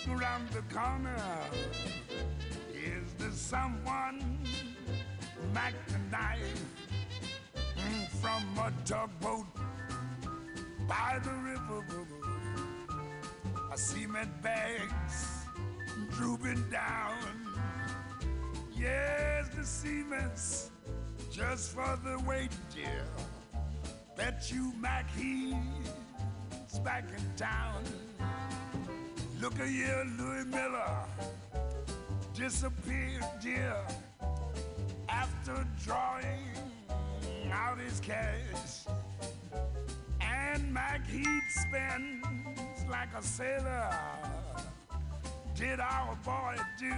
around the corner. Is someone knife mm, from a tugboat by the river? I cement bags drooping down. Yes, the cement's just for the weight, dear. Bet you Mac he's back in town. Look here, Louis Miller disappeared, dear, after drawing out his cash. And Macheath spends like a sailor. Did our boy do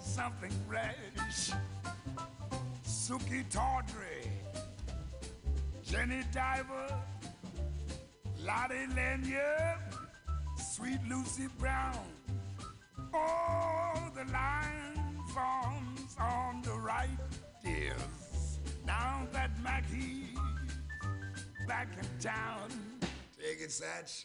something rash? Suki Tawdry, Jenny Diver, Lottie Lenya, Sweet Lucy Brown. Oh, the line forms on the right, dears. Now that Mackie's back in town. Take it, Satch.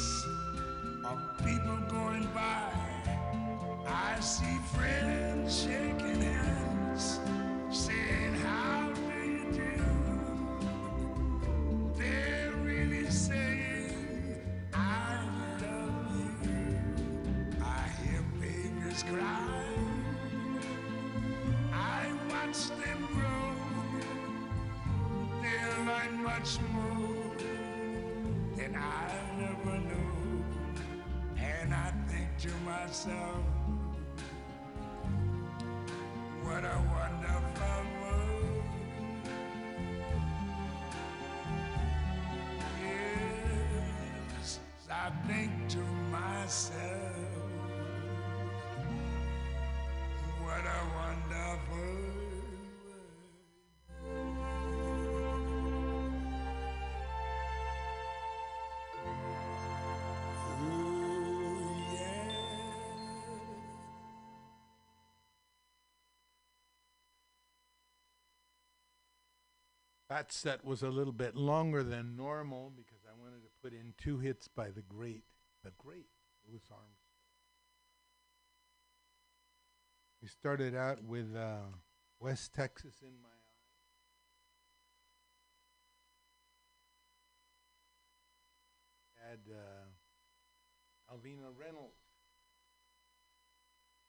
much more than I never knew. And I think to myself, That set was a little bit longer than normal because I wanted to put in two hits by the great, the great Louis Armstrong. We started out with uh, West Texas in my eye. Had uh, Malvina Reynolds,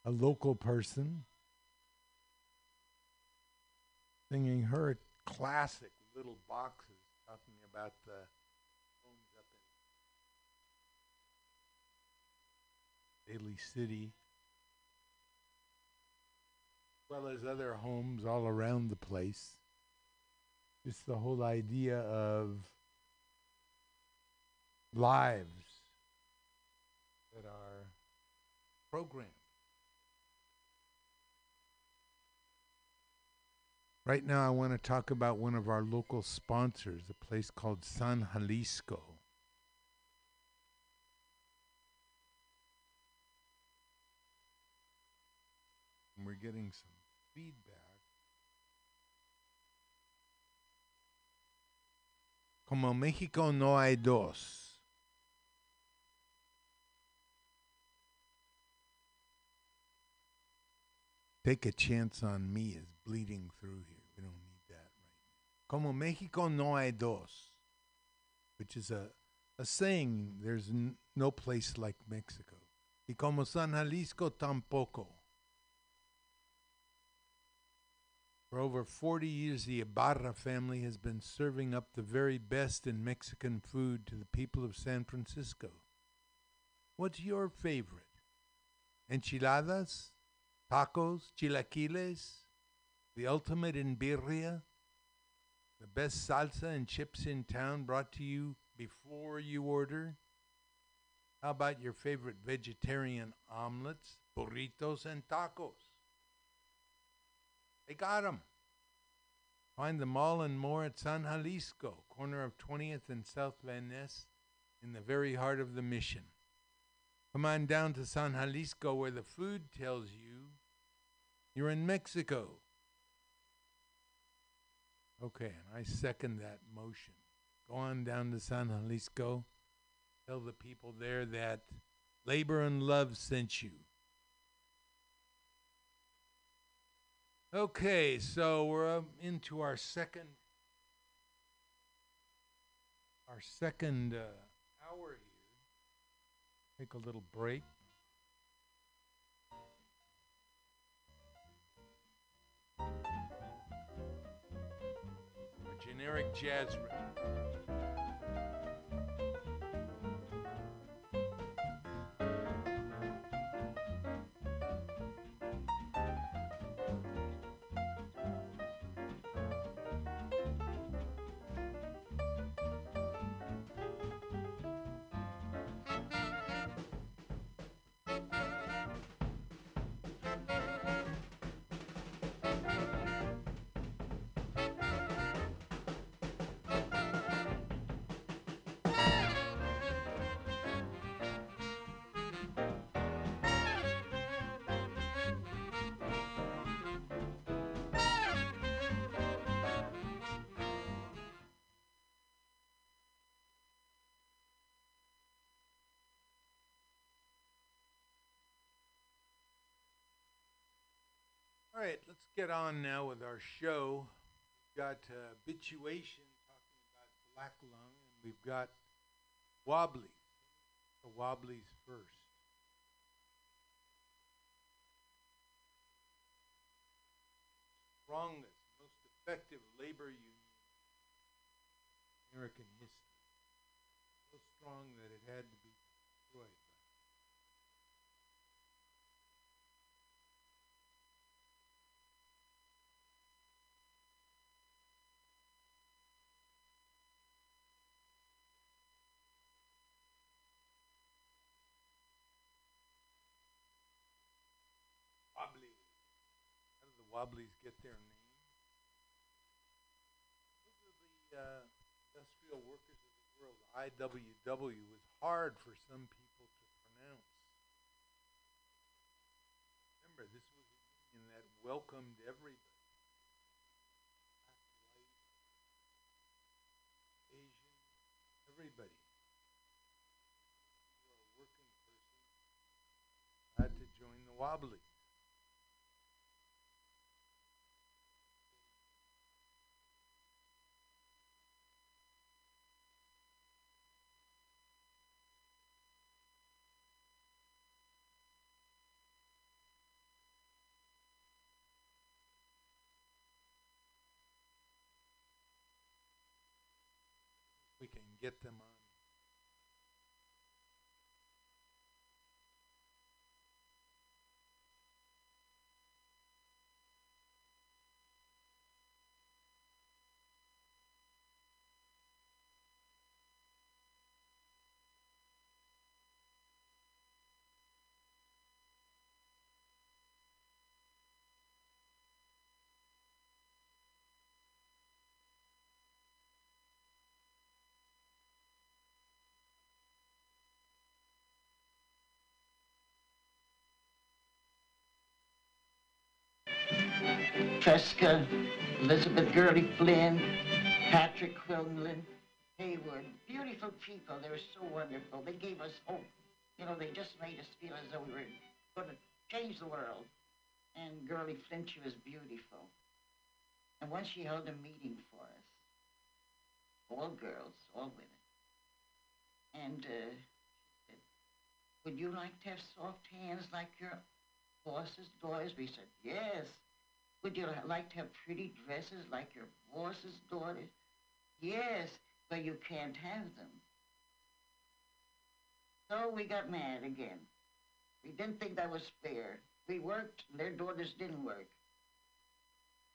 a local person, singing her classic little boxes talking about the homes up in Daly City. as well as other homes all around the place. Just the whole idea of lives that are programmed. Right now, I want to talk about one of our local sponsors, a place called San Jalisco. And we're getting some feedback. Como México no hay dos. Take a chance on me is bleeding through here. We don't need that right now. Como Mexico no hay dos, which is a, a saying there's n- no place like Mexico. Y como San Jalisco tampoco. For over 40 years, the Ibarra family has been serving up the very best in Mexican food to the people of San Francisco. What's your favorite? Enchiladas? Tacos? Chilaquiles? The ultimate in birria? The best salsa and chips in town brought to you before you order? How about your favorite vegetarian omelets, burritos, and tacos? They got 'em. Find them all and more at San Jalisco, corner of 20th and South Van Ness, in the very heart of the mission. Come on down to San Jalisco where the food tells you you're in Mexico. Okay, and I second that motion. Go on down to San Jalisco. Tell the people there that labor and love sent you. Okay, so we're um, into our second our second uh, hour here. Take a little break. Generic jazz All right, let's get on now with our show. We've got uh, Bituation talking about Black Lung, and we've got Wobblies. The Wobblies first. Strongest, most effective labor union in American history. So strong that it had to be destroyed. Wobbly. How did the Wobblies get their name? Those are the uh, industrial workers of the world. IWW was hard for some people to pronounce. Remember, this was a union that welcomed everybody. Everybody. You were a working person, had to join the Wobblies. Can get them on. Tresca, Elizabeth Gurley Flynn, Patrick Quinlan, Haywood. Beautiful people. They were so wonderful. They gave us hope. You know, they just made us feel as though we were going to change the world. And Gurley Flynn, she was beautiful. And once she held a meeting for us, all girls, all women. And uh, she said, Would you like to have soft hands like your boss's boys? We said, Yes. Would you like to have pretty dresses like your boss's daughters? Yes, but you can't have them. So we got mad again. We didn't think that was fair. We worked, and their daughters didn't work.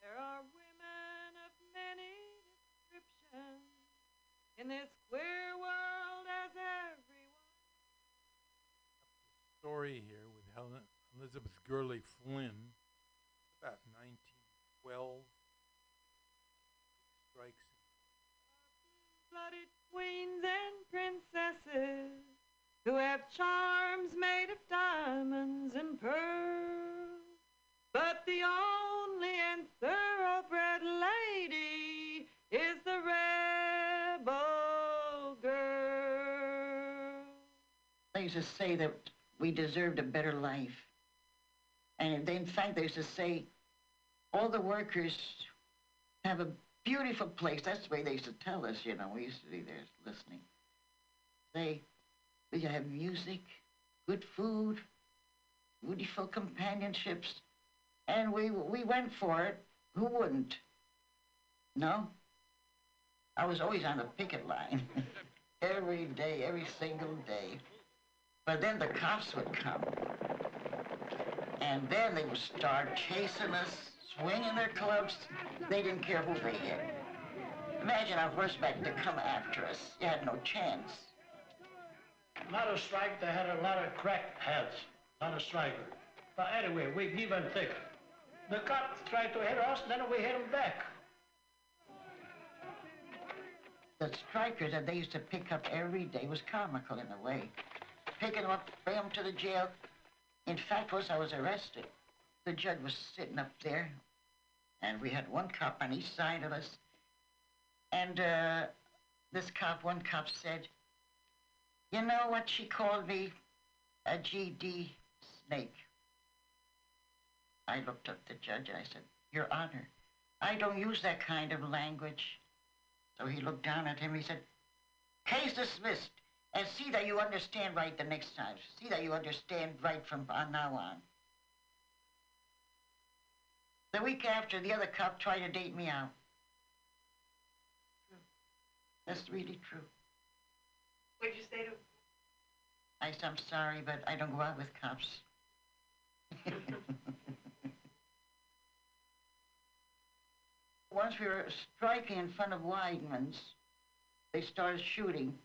There are women of many descriptions in this queer world as everyone. Story here with Helen Elizabeth Gurley Flynn, about 1912. Strikes. Blooded queens and princesses who have charms made of diamonds and pearls. But the only and thoroughbred lady is the rebel girl. They used to say that we deserved a better life. And they, in fact, they used to say all the workers have a beautiful place. That's the way they used to tell us, you know. We used to be there listening. They, we have music, good food, beautiful companionships, and we we went for it. Who wouldn't? No. I was always on the picket line, every day, every single day. But then the cops would come, and then they would start chasing us, swinging their clubs. They didn't care who they hit. Imagine our horseback to come after us. You had no chance. Not a strike, they had a lot of cracked heads, not a striker. But anyway, we give and take. The cops tried to hit us, then we hit them back. The strikers that they used to pick up every day was comical in a way. Picking them up, bring them to the jail. In fact, once I was arrested, the judge was sitting up there, and we had one cop on each side of us. And uh, this cop, one cop said, You know what she called me? A GD snake. I looked up the judge and I said, Your Honor, I don't use that kind of language. So he looked down at him. He said, Case dismissed. And see that you understand right the next time. See that you understand right from on now on. The week after, the other cop tried to date me out. That's really true. What'd you say to him? I said, I'm sorry, but I don't go out with cops. Once we were striking in front of Weidman's, they started shooting.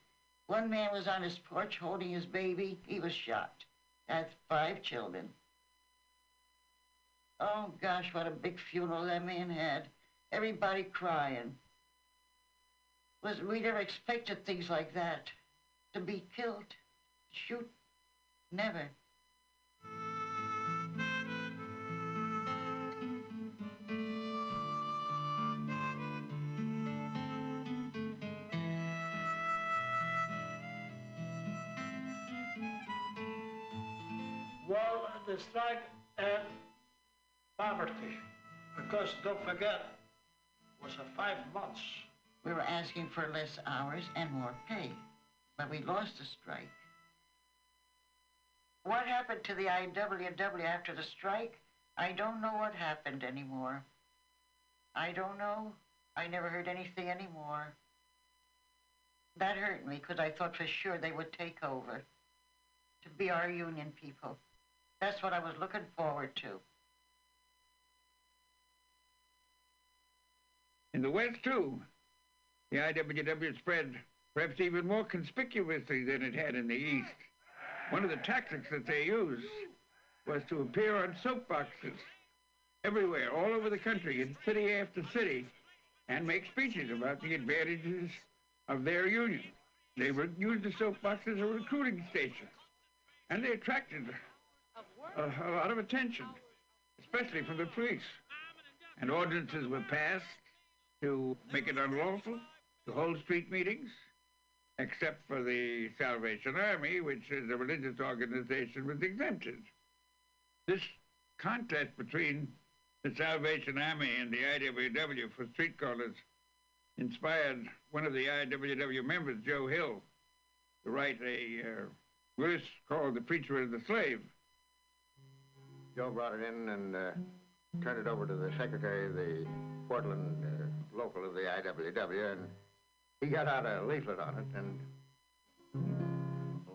One man was on his porch holding his baby. He was shot. That's five children. Oh gosh, what a big funeral that man had. Everybody crying. Was we never expected things like that. To be killed, shoot, never. Strike and poverty. Because don't forget, it was a five months. We were asking for less hours and more pay, but we lost the strike. What happened to the IWW after the strike? I don't know what happened anymore. I don't know. I never heard anything anymore. That hurt me because I thought for sure they would take over to be our union people. That's what I was looking forward to. In the West, too, the IWW spread perhaps even more conspicuously than it had in the East. One of the tactics that they used was to appear on soapboxes everywhere, all over the country, in city after city, and make speeches about the advantages of their union. They would use the soapboxes as a recruiting station, and they attracted a, a lot of attention, especially from the police. and ordinances were passed to make it unlawful to hold street meetings, except for the Salvation Army, which is a religious organization, was exempted. This contest between the Salvation Army and the IWW for street corners inspired one of the IWW members, Joe Hill, to write a uh, verse called The Preacher and the Slave. Joe brought it in and uh, turned it over to the secretary of the Portland uh, local of the IWW, and he got out a leaflet on it, and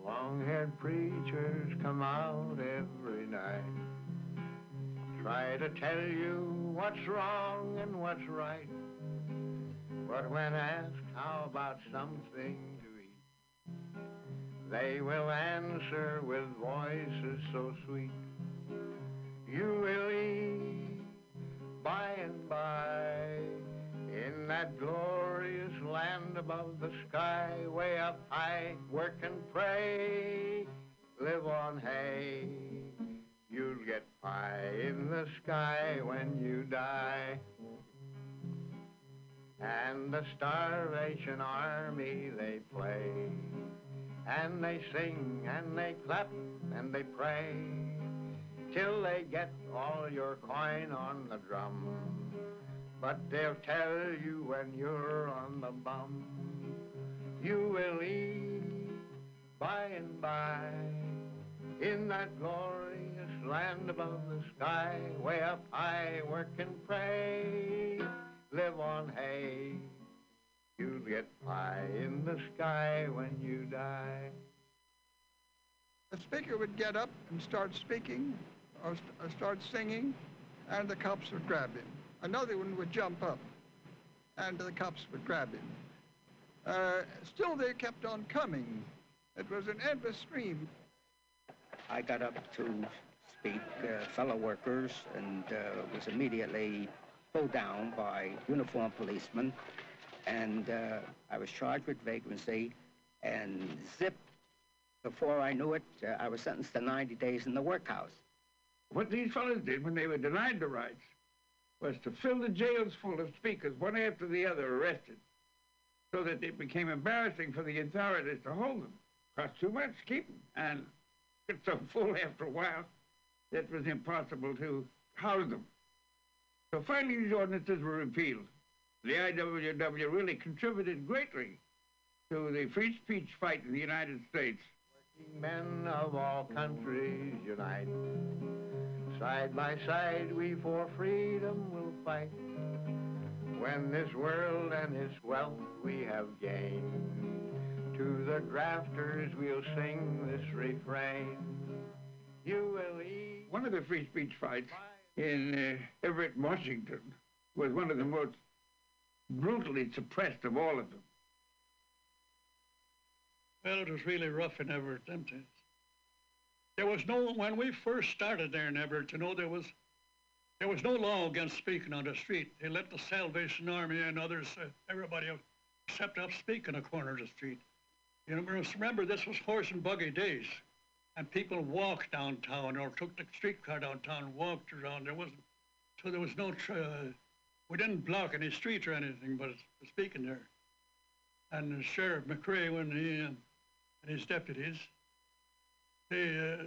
long-haired preachers come out every night, try to tell you what's wrong and what's right, but when asked how about something to eat, they will answer with voices so sweet. You will eat by and by in that glorious land above the sky, way up high, work and pray, live on hay. You'll get pie in the sky when you die. And the Starvation Army they play, and they sing and they clap and they pray till they get all your coin on the drum. But they'll tell you when you're on the bum, you will eat by and by in that glorious land above the sky, way up high, work and pray, live on hay. You'll get pie in the sky when you die. The speaker would get up and start speaking or, st- or start singing, and the cops would grab him. Another one would jump up, and the cops would grab him. Uh, still, they kept on coming. It was an endless stream. I got up to speak, uh, fellow workers, and uh, was immediately pulled down by uniformed policemen. And uh, I was charged with vagrancy, and zip, before I knew it, uh, I was sentenced to 90 days in the workhouse. What these fellows did when they were denied the rights was to fill the jails full of speakers, one after the other, arrested, so that it became embarrassing for the authorities to hold them. Cost too much to keep them, and it's so full after a while that it was impossible to house them. So finally, these ordinances were repealed. The IWW really contributed greatly to the free speech fight in the United States. Working men of all countries unite. Side by side we for freedom will fight. When this world and its wealth we have gained, to the grafters we'll sing this refrain. You will eat. One of the free speech fights in uh, Everett, Washington, was one of the most brutally suppressed of all of them. Well, it was really rough in Everett them days. There was no, when we first started there in Everett, you know, there was, there was no law against speaking on the street. They let the Salvation Army and others, uh, everybody except up speak in a corner of the street. You know, remember this was horse and buggy days, and people walked downtown or took the streetcar downtown and walked around. There wasn't, so there was no, uh, we didn't block any street or anything, but speaking there. And Sheriff McRae, when he uh, and his deputies, they uh,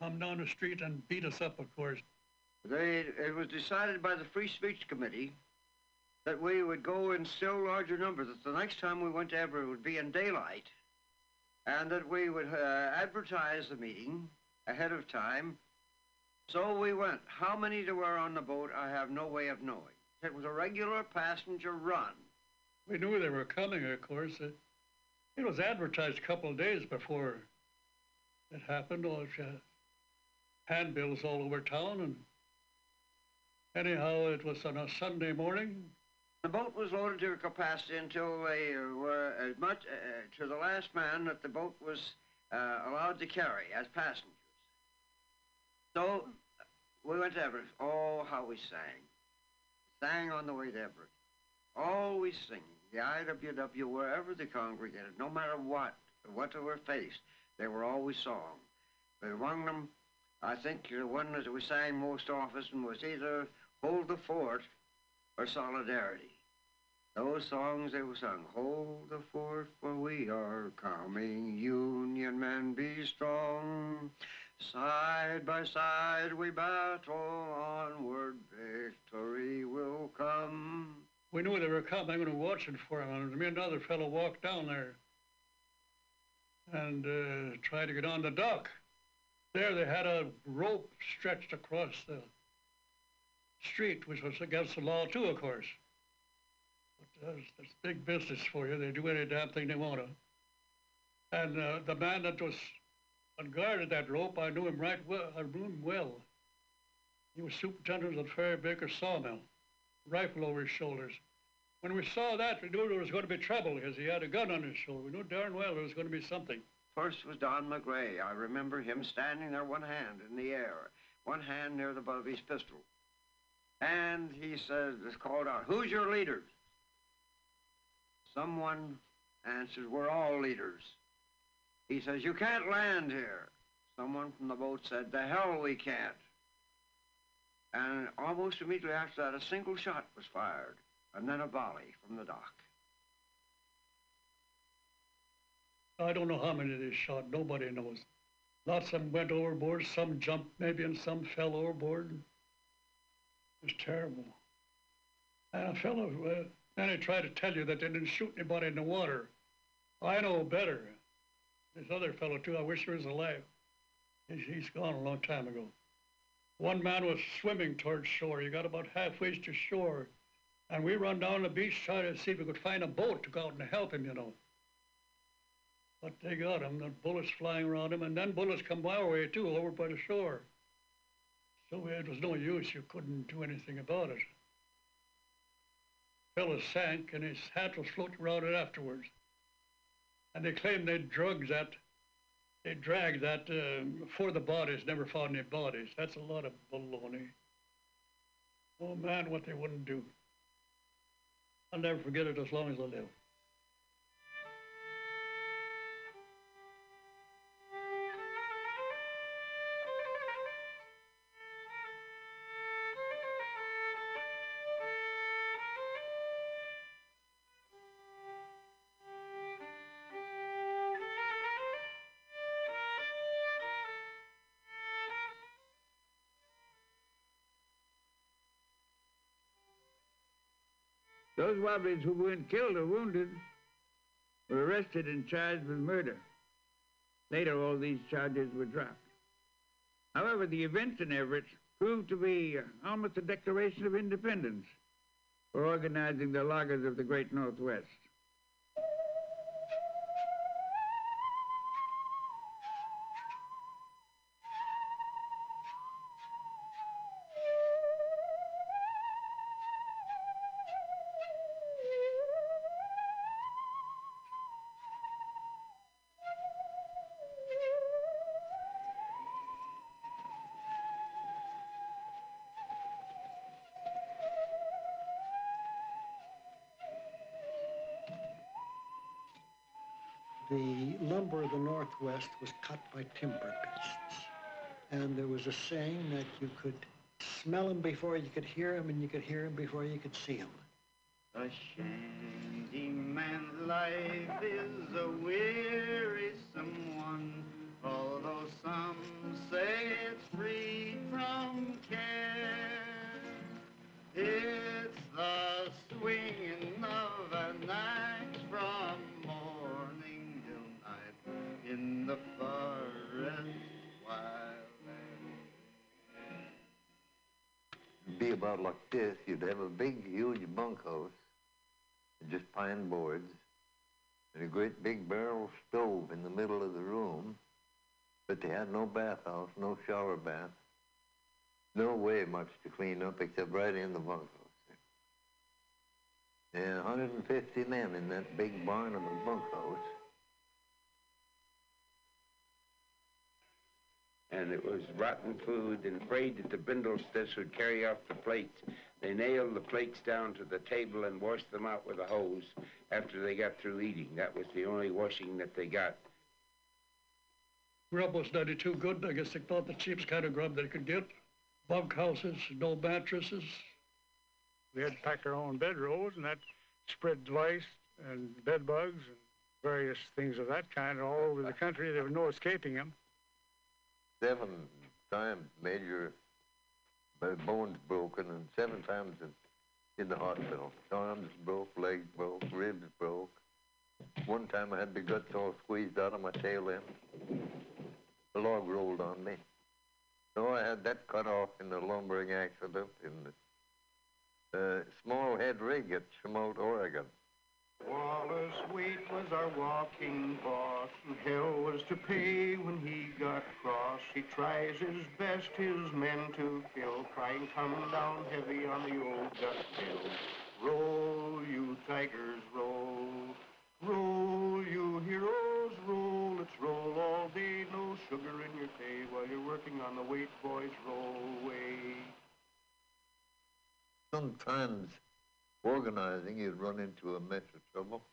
come down the street and beat us up, of course. They, it was decided by the Free Speech Committee that we would go in still larger numbers, that the next time we went to Everett would be in daylight, and that we would uh, advertise the meeting ahead of time. So we went. How many there were on the boat, I have no way of knowing. It was a regular passenger run. We knew they were coming, of course. It, it was advertised a couple of days before it happened. All uh, handbills all over town, and anyhow, it was on a Sunday morning. The boat was loaded to capacity until they were as much uh, to the last man that the boat was uh, allowed to carry as passengers. So we went to Everett. Oh, how we sang. Sang on the way to Everett. Always singing. The IWW, wherever they congregated, no matter what, what they were faced, they were always song. But among them, I think the one that we sang most often was either Hold the Fort or solidarity. Those songs they were sung, hold the fort for we are coming, Union men be strong. Side by side we battle onward, victory will come. We knew they were coming and watching for them. And me and another fellow walked down there and uh, tried to get on the dock. There they had a rope stretched across the street, which was against the law too, of course. But that's, that's big business for you. They do any damn thing they want to. And uh, the man that was that guarded that rope, I knew him right well. I knew him well. He was superintendent of the Baker sawmill, rifle over his shoulders. When we saw that, we knew there was going to be trouble because he had a gun on his shoulder. We knew darn well there was going to be something. First was Don McRae. I remember him standing there, one hand in the air, one hand near the butt of his pistol. And he says, called out, who's your leader? Someone answers, we're all leaders. He says, you can't land here. Someone from the boat said, the hell we can't. And almost immediately after that, a single shot was fired, and then a volley from the dock. I don't know how many they shot. Nobody knows. Lots of them went overboard. Some jumped maybe, and some fell overboard. It was terrible. And a fellow, uh, then they try to tell you that they didn't shoot anybody in the water. I know better. This other fellow, too, I wish he was alive. He's gone a long time ago. One man was swimming towards shore. He got about halfway to shore. And we run down the beach trying to see if we could find a boat to go out and help him, you know. But they got him, the bullets flying around him, and then bullets come our way, too, over by the shore. So it was no use. You couldn't do anything about it. Fellow sank, and his hat was floating around it afterwards. And they claimed they drugged that, they dragged that uh, for the bodies, never found any bodies. That's a lot of baloney. Oh, man, what they wouldn't do. I'll never forget it as long as I live. Those Wobblies who weren't killed or wounded were arrested and charged with murder. Later, all these charges were dropped. However, the events in Everett proved to be almost a declaration of independence for organizing the loggers of the Great Northwest. Northwest was cut by timber beasts. And there was a saying that you could smell them before you could hear them, and you could hear them before you could see them. A shanty man's life is a wearisome one, although some say about like this. You'd have a big, huge bunkhouse, just pine boards, and a great big barrel stove in the middle of the room. But they had no bathhouse, no shower bath, no way much to clean up except right in the bunkhouse. Yeah, 150 men in that big barn of a bunkhouse. And it was rotten food and afraid that the Bindlestiffs would carry off the plates. They nailed the plates down to the table and washed them out with a hose after they got through eating. That was the only washing that they got. Grub was not too good. I guess they thought the cheapest kind of grub they could get. Bunk houses, no mattresses, We had to pack our own bedrolls, and that spread lice and bed bugs and various things of that kind all over the country. There was no escaping them. Seven times major bones broken, and seven times in, the hospital. Arms broke, legs broke, ribs broke. One time I had the guts all squeezed out of my tail end. The log rolled on me. So I had that cut off in a lumbering accident in the uh, small head rig at Chemult, Oregon. Wallace Wheat was our walking boss, and hell was to pay when he got cross. He tries his best his men to kill, crying, come down heavy on the old gut hill. Roll, you tigers, roll. Roll, you heroes, roll. Let's roll all day, no sugar in your tea. While you're working on the weight, boys, roll away. Sometimes organizing, you'd run into a mess of trouble.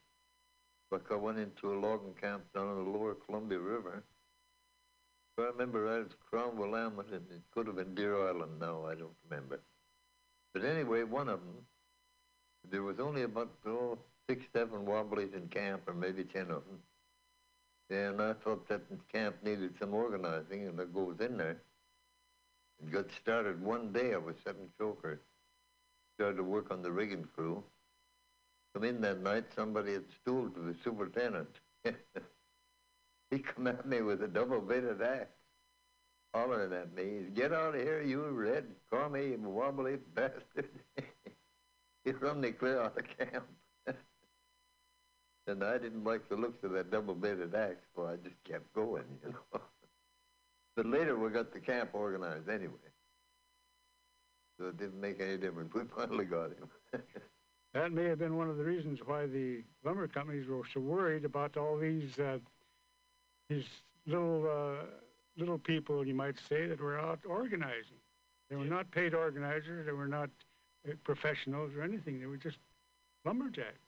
Like I went into a logging camp down on the lower Columbia River. If I remember right, it's Crown Willamette, and it could have been Deer Island now, I don't remember. But anyway, one of them, there was only about oh, six, seven wobblies in camp, or maybe ten of them. And I thought that camp needed some organizing, and I goes in there. It got started one day. I was setting choker started to work on the rigging crew. Come in that night, somebody had stooled to the superintendent. he come at me with a double-bitted axe, hollering at me, get out of here, you red, crummy, wobbly bastard. he run me clear out of camp. and I didn't like the looks of that double-bitted axe, so I just kept going, you know. but later we got the camp organized anyway so it didn't make any difference. We finally got him. that may have been one of the reasons why the lumber companies were so worried about all these uh, these little uh, little people, you might say, that were out organizing. They were not paid organizers. They were not uh, professionals or anything. They were just lumberjacks.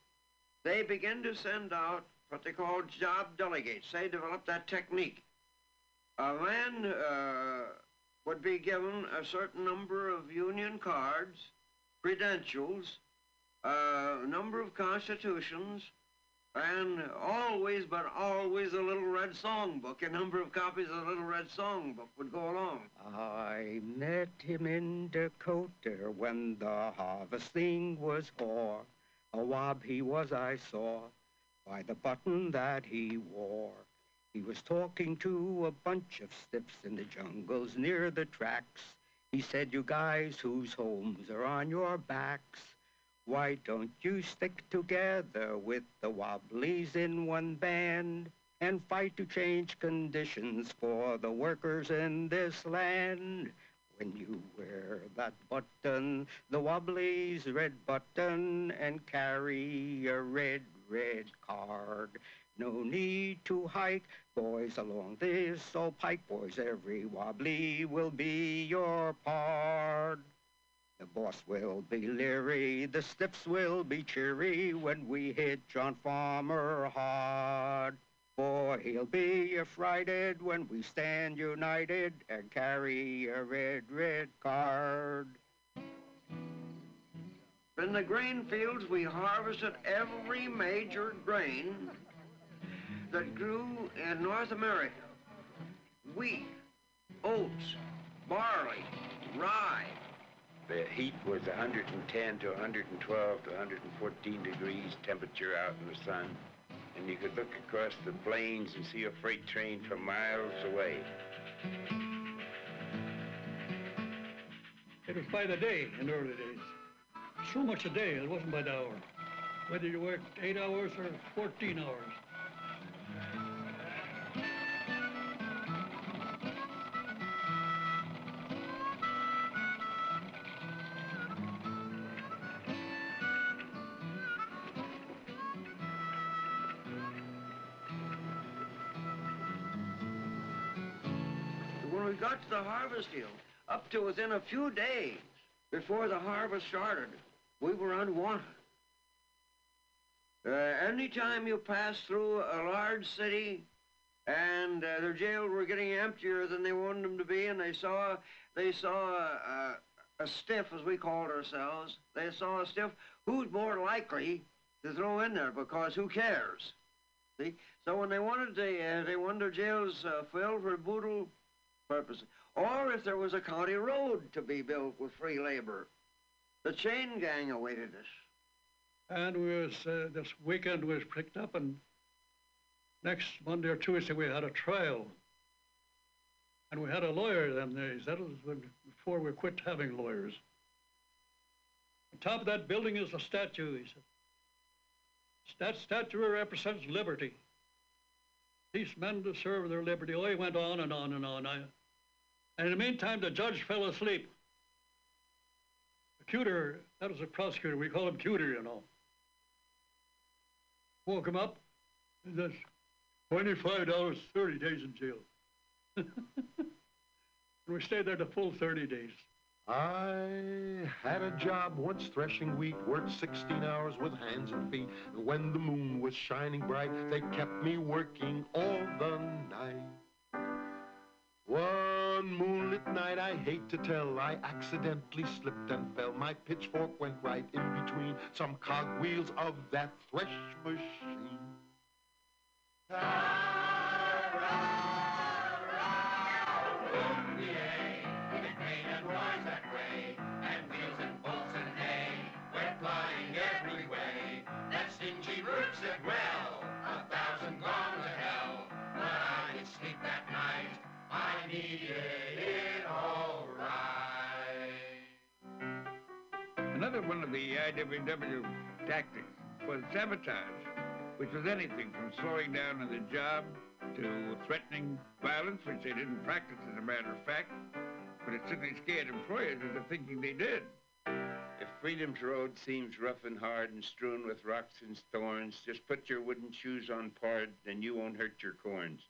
They begin to send out what they call job delegates. They developed that technique. A man uh, would be given a certain number of union cards, credentials, a number of constitutions, and always, but always, a little red songbook. A number of copies of the little red songbook would go along. I met him in Dakota when the harvesting was o'er. A wob he was, I saw, by the button that he wore. He was talking to a bunch of stiffs in the jungles near the tracks. He said, You guys whose homes are on your backs, why don't you stick together with the Wobblies in one band and fight to change conditions for the workers in this land? When you wear that button, the Wobblies red button, and carry a red, red card, no need to hike, boys, along this old pike, boys. Every wobbly will be your part. The boss will be leery, the stiffs will be cheery when we hit John Farmer hard. For he'll be affrighted when we stand united and carry a red, red card. In the grain fields, we harvested every major grain that grew in North America. Wheat, oats, barley, rye. The heat was 110 to 112 to 114 degrees temperature out in the sun. And you could look across the plains and see a freight train for miles away. It was by the day in the early days. So much a day, it wasn't by the hour. Whether you worked eight hours or 14 hours. Harvest field, up to within a few days before the harvest started, we were unwanted. Uh, anytime you pass through a large city and uh, their jails were getting emptier than they wanted them to be, and they saw they saw a, a, a stiff, as we called ourselves. They saw a stiff. Who's more likely to throw in there? Because who cares? See? So when they wanted the, uh, they wanted their jails uh, filled for brutal purposes. Or if there was a county road to be built with free labor, the chain gang awaited us. And we was, uh, this weekend we was picked up and next Monday or Tuesday we had a trial. And we had a lawyer days. That was before we quit having lawyers. On top of that building is a statue, he said. That statue represents liberty. These men deserve their liberty. Oh, he went on and on and on. I, and in the meantime, the judge fell asleep. The cuter, that was a prosecutor. We call him cuter, you know. Woke him up. And that's twenty-five dollars, thirty days in jail. and we stayed there the full thirty days. I had a job once threshing wheat, worked 16 hours with hands and feet. And when the moon was shining bright, they kept me working all the night. One moonlit night, I hate to tell, I accidentally slipped and fell. My pitchfork went right in between some cogwheels of that thresh machine. One of the IWW tactics was sabotage, which was anything from slowing down on the job to threatening violence, which they didn't practice as a matter of fact, but it certainly scared employers into thinking they did. If Freedom's Road seems rough and hard and strewn with rocks and thorns, just put your wooden shoes on pard, and you won't hurt your corns.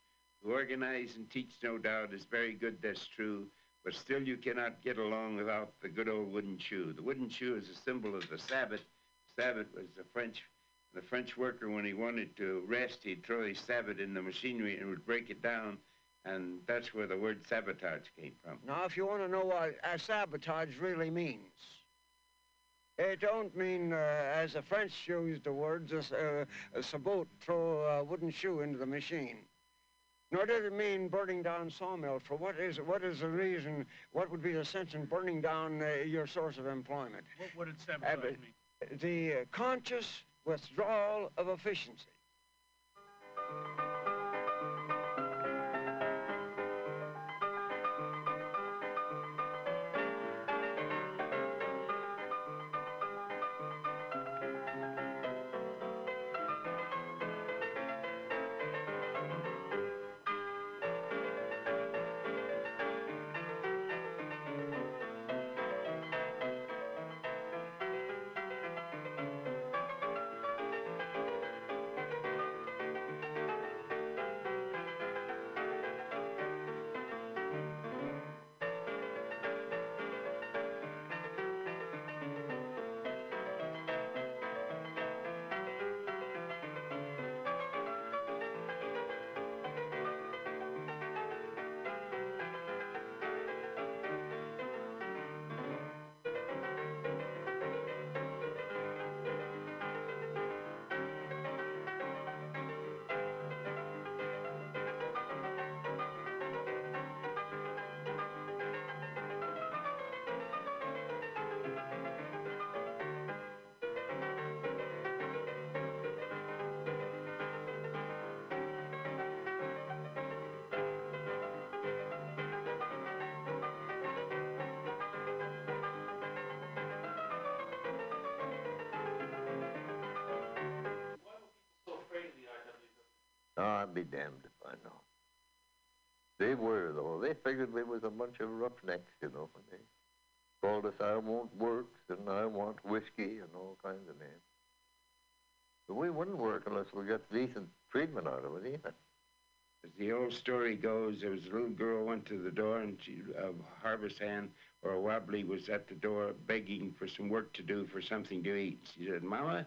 To organize and teach, no doubt, is very good, that's true, but still you cannot get along without the good old wooden shoe. The wooden shoe is a symbol of the sabot. Sabot was the French, the French worker, when he wanted to rest, he'd throw his sabot in the machinery and would break it down, and that's where the word sabotage came from. Now, if you want to know what uh, sabotage really means, it don't mean, uh, as the French used the words, uh, a sabot, throw a wooden shoe into the machine. Nor does it mean burning down sawmills. For what is what is the reason? What would be the sense in burning down uh, your source of employment? What would it Uh, sabotage mean? the uh, conscious withdrawal of efficiency. No, I'd be damned if I know. They were, though. They figured we was a bunch of roughnecks, you know, when they called us I won't works and I want whiskey and all kinds of names. But we wouldn't work unless we got decent treatment out of it either. As the old story goes, there was a little girl went to the door and she, a harvest hand or a wobbly was at the door begging for some work to do for something to eat. She said, Mama,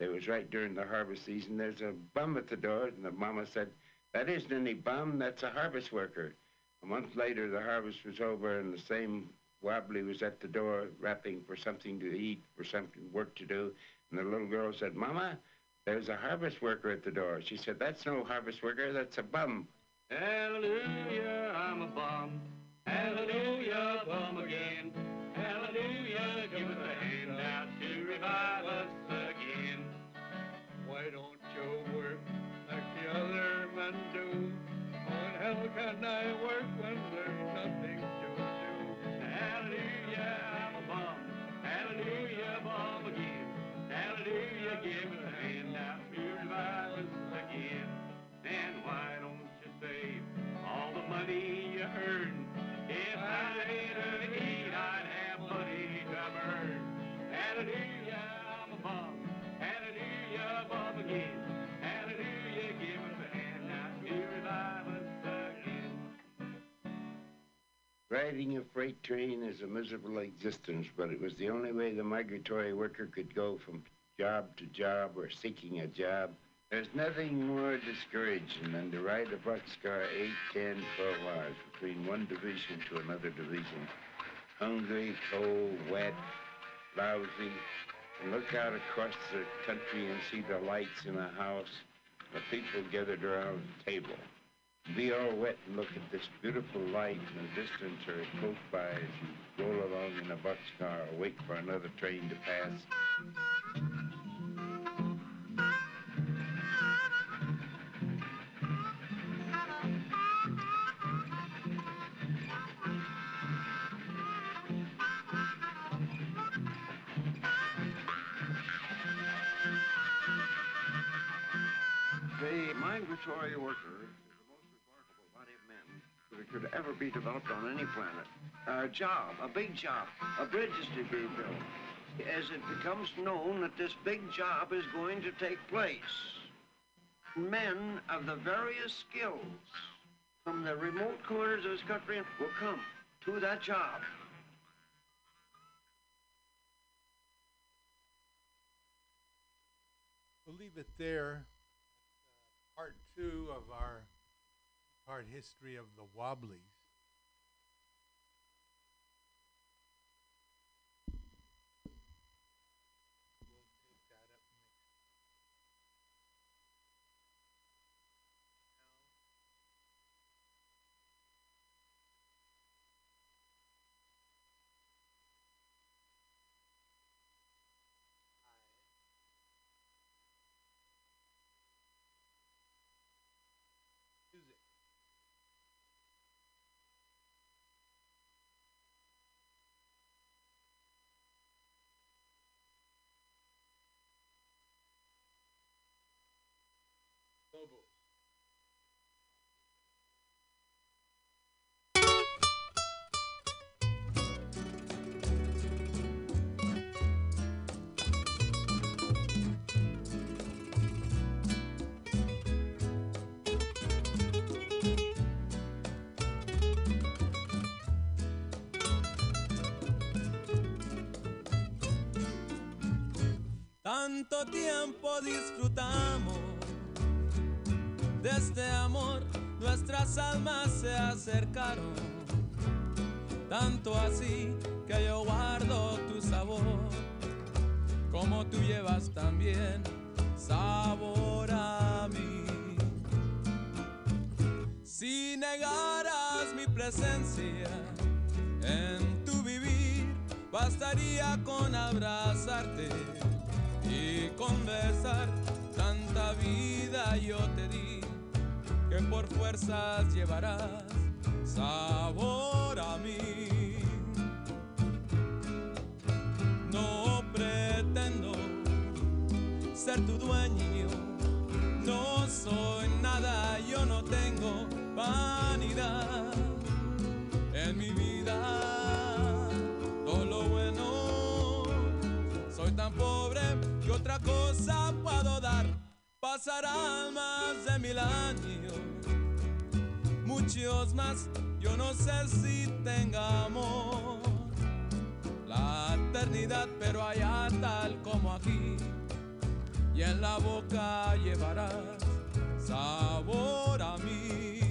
it was right during the harvest season, there's a bum at the door. And the mama said, that isn't any bum, that's a harvest worker. A month later, the harvest was over and the same Wobbly was at the door rapping for something to eat, for something work to do, and the little girl said, Mama, there's a harvest worker at the door. She said, That's no harvest worker, that's a bum. Hallelujah, I'm a bum. Hallelujah, bum again. Other do? In hell can I work when there's nothing Riding a freight train is a miserable existence, but it was the only way the migratory worker could go from job to job or seeking a job. There's nothing more discouraging than to ride a boxcar 8, 10, 12 hours between one division to another division. Hungry, cold, wet, lousy, and look out across the country and see the lights in a house, the people gathered around the table. Be all wet and look at this beautiful light in the distance or close by as you roll along in a boxcar or wait for another train to pass. The migratory worker could ever be developed on any planet. A job, a big job, a bridge is to be built. As it becomes known that this big job is going to take place, men of the various skills from the remote corners of this country will come to that job. We'll leave it there. Part two of our history of the Wobblies. tanto tiempo disfrutando de este amor, nuestras almas se acercaron. Tanto así que yo guardo tu sabor, como tú llevas también sabor a mí. Si negaras mi presencia en tu vivir, bastaría con abrazarte y conversar. Tanta vida yo te di que por fuerzas llevarás sabor a mí. No pretendo ser tu dueño, no soy nada, yo no tengo vanidad en mi vida. Todo lo bueno, soy tan pobre que otra cosa puedo dar. Pasarán más de mil años, muchos más, yo no sé si tengamos la eternidad, pero allá tal como aquí, y en la boca llevarás sabor a mí.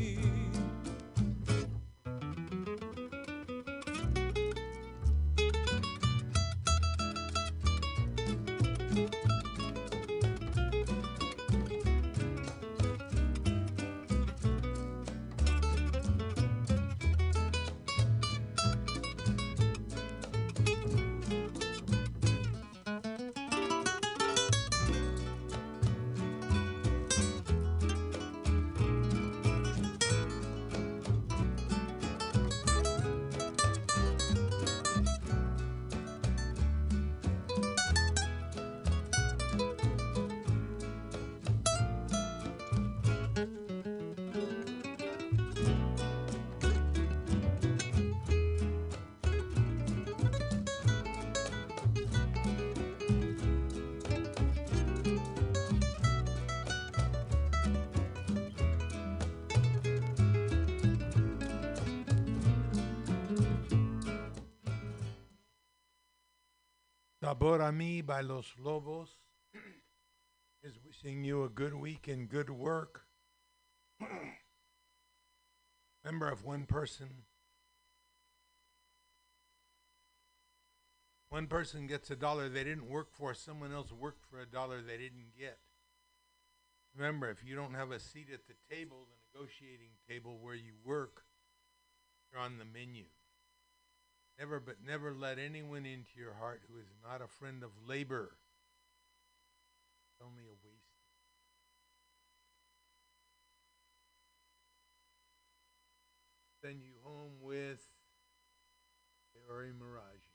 Sabor a mí by Los Lobos is wishing you a good week and good work. Remember, if one person one person gets a dollar they didn't work for, someone else worked for a dollar they didn't get. Remember, if you don't have a seat at the table, the negotiating table where you work, you're on the menu. Never, but never let anyone into your heart who is not a friend of labor. It's only a waste. Send you home with Barry Mirage.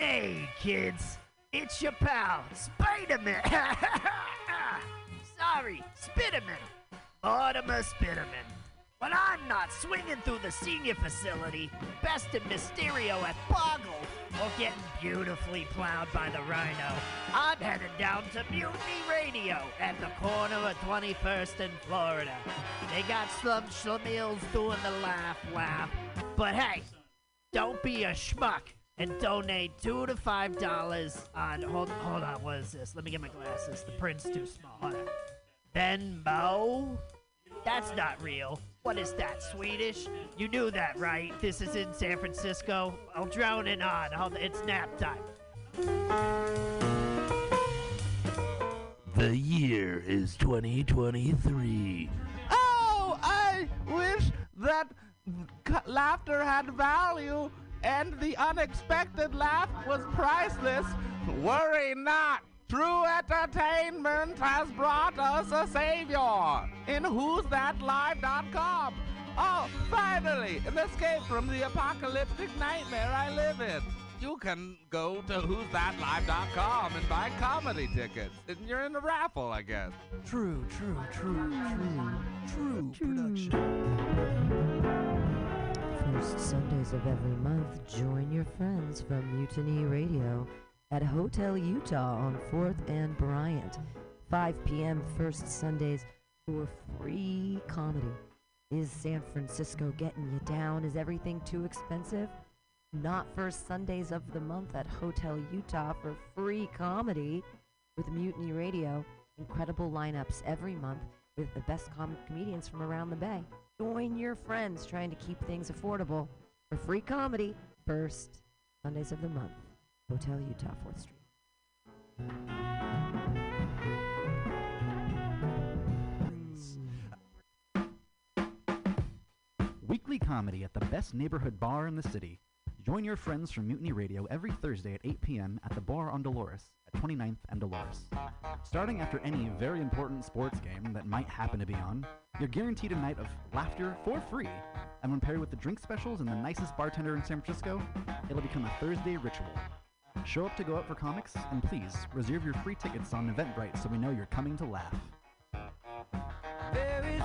Hey, kids, it's your pal, Spider-Man. Sorry, Spiderman. Mortimer Spiderman. When I'm not swinging through the senior facility, besting Mysterio at Boggle, or getting beautifully plowed by the Rhino, I'm headed down to Mutiny Radio at the corner of 21st and Florida. They got some schlemiels doing the laugh laugh, but hey, don't be a schmuck and donate two to five dollars on hold hold on what is this? Let me get my glasses. The print's too small. Hold on. Venmo? That's not real. What is that swedish? You knew that right? This is in san francisco. I'll drone it on. Hold it's nap time. The year is 2023. Oh, I wish that c- laughter had value and the unexpected laugh was priceless. Worry not. True entertainment has brought us a savior in who's that who'sthatlive.com. Oh, finally, an escape from the apocalyptic nightmare I live in. You can go to who's that who'sthatlive.com and buy comedy tickets. And you're in the raffle, I guess. True, true, true, true, true production. First Sundays of every month, join your friends from Mutiny Radio at Hotel Utah on 4th and Bryant. 5 p.m. first Sundays for free comedy. Is San Francisco getting you down? Is everything too expensive? Not first Sundays of the month at Hotel Utah for free comedy with Mutiny Radio. Incredible lineups every month with the best com- comedians from around the Bay. Join your friends trying to keep things affordable for free comedy first Sundays of the month. Hotel Utah, 4th Street. Weekly comedy at the best neighborhood bar in the city. Join your friends from Mutiny Radio every Thursday at 8 p.m. at the bar on Dolores at 29th and Dolores. Starting after any very important sports game that might happen to be on, you're guaranteed a night of laughter for free. And when paired with the drink specials and the nicest bartender in San Francisco, it'll become a Thursday ritual. Show up to go out for comics, and please reserve your free tickets on Eventbrite so we know you're coming to laugh. There is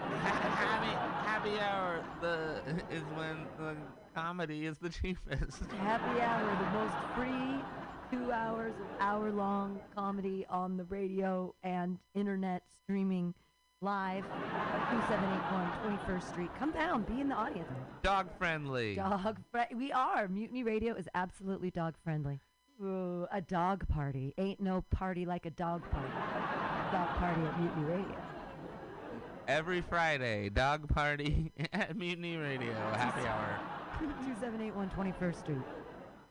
happy, happy hour. The is when the comedy is the cheapest. Happy Hour, the most free two hours of hour long comedy on the radio and internet streaming live. 2781 21st Street. Come down, be in the audience. Dog friendly. Dog fri- We are. Mutiny Radio is absolutely dog friendly. Ooh, a dog party. Ain't no party like a dog party. dog party at Mutiny Radio. Every Friday, dog party at Mutiny Radio. Happy hour. 2781 21st Street.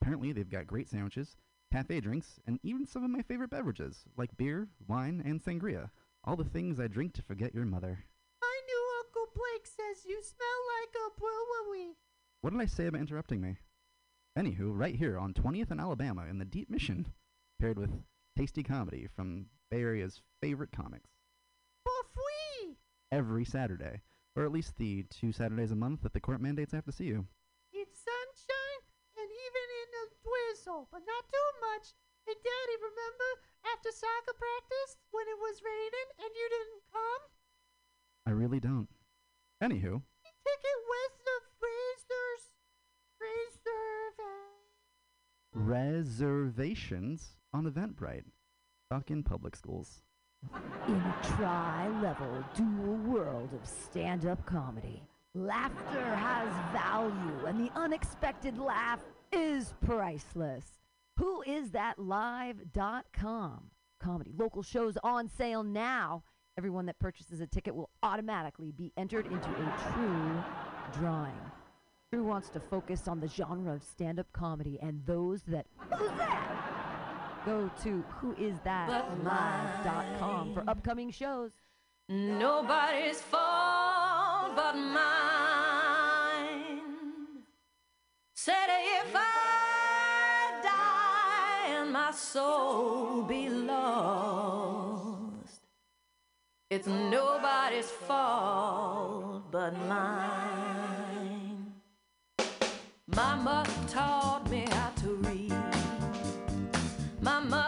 Apparently, they've got great sandwiches, cafe drinks, and even some of my favorite beverages, like beer, wine, and sangria. All the things I drink to forget your mother. My new Uncle Blake says you smell like a brewery. What did I say about interrupting me? Anywho, right here on 20th and Alabama in the Deep Mission, paired with tasty comedy from Bay Area's favorite comics. For free. Every Saturday, or at least the two Saturdays a month that the court mandates I have to see you. Drizzle, but not too much. Hey, Daddy, remember after soccer practice when it was raining and you didn't come? I really don't. Anywho, Ticket west of Fraser's Reserve. reservations on Eventbrite. Stuck in public schools. In a tri-level dual world of stand-up comedy, laughter has value and the unexpected laugh is priceless. Who is that live.com? Comedy local shows on sale now. Everyone that purchases a ticket will automatically be entered into a true drawing. True wants to focus on the genre of stand-up comedy and those that Who's that? Go to whoisthatlive.com for upcoming shows. Nobody's fault but mine. Said if I die and my soul be lost, it's nobody's fault but mine. Mama taught me how to read. Mama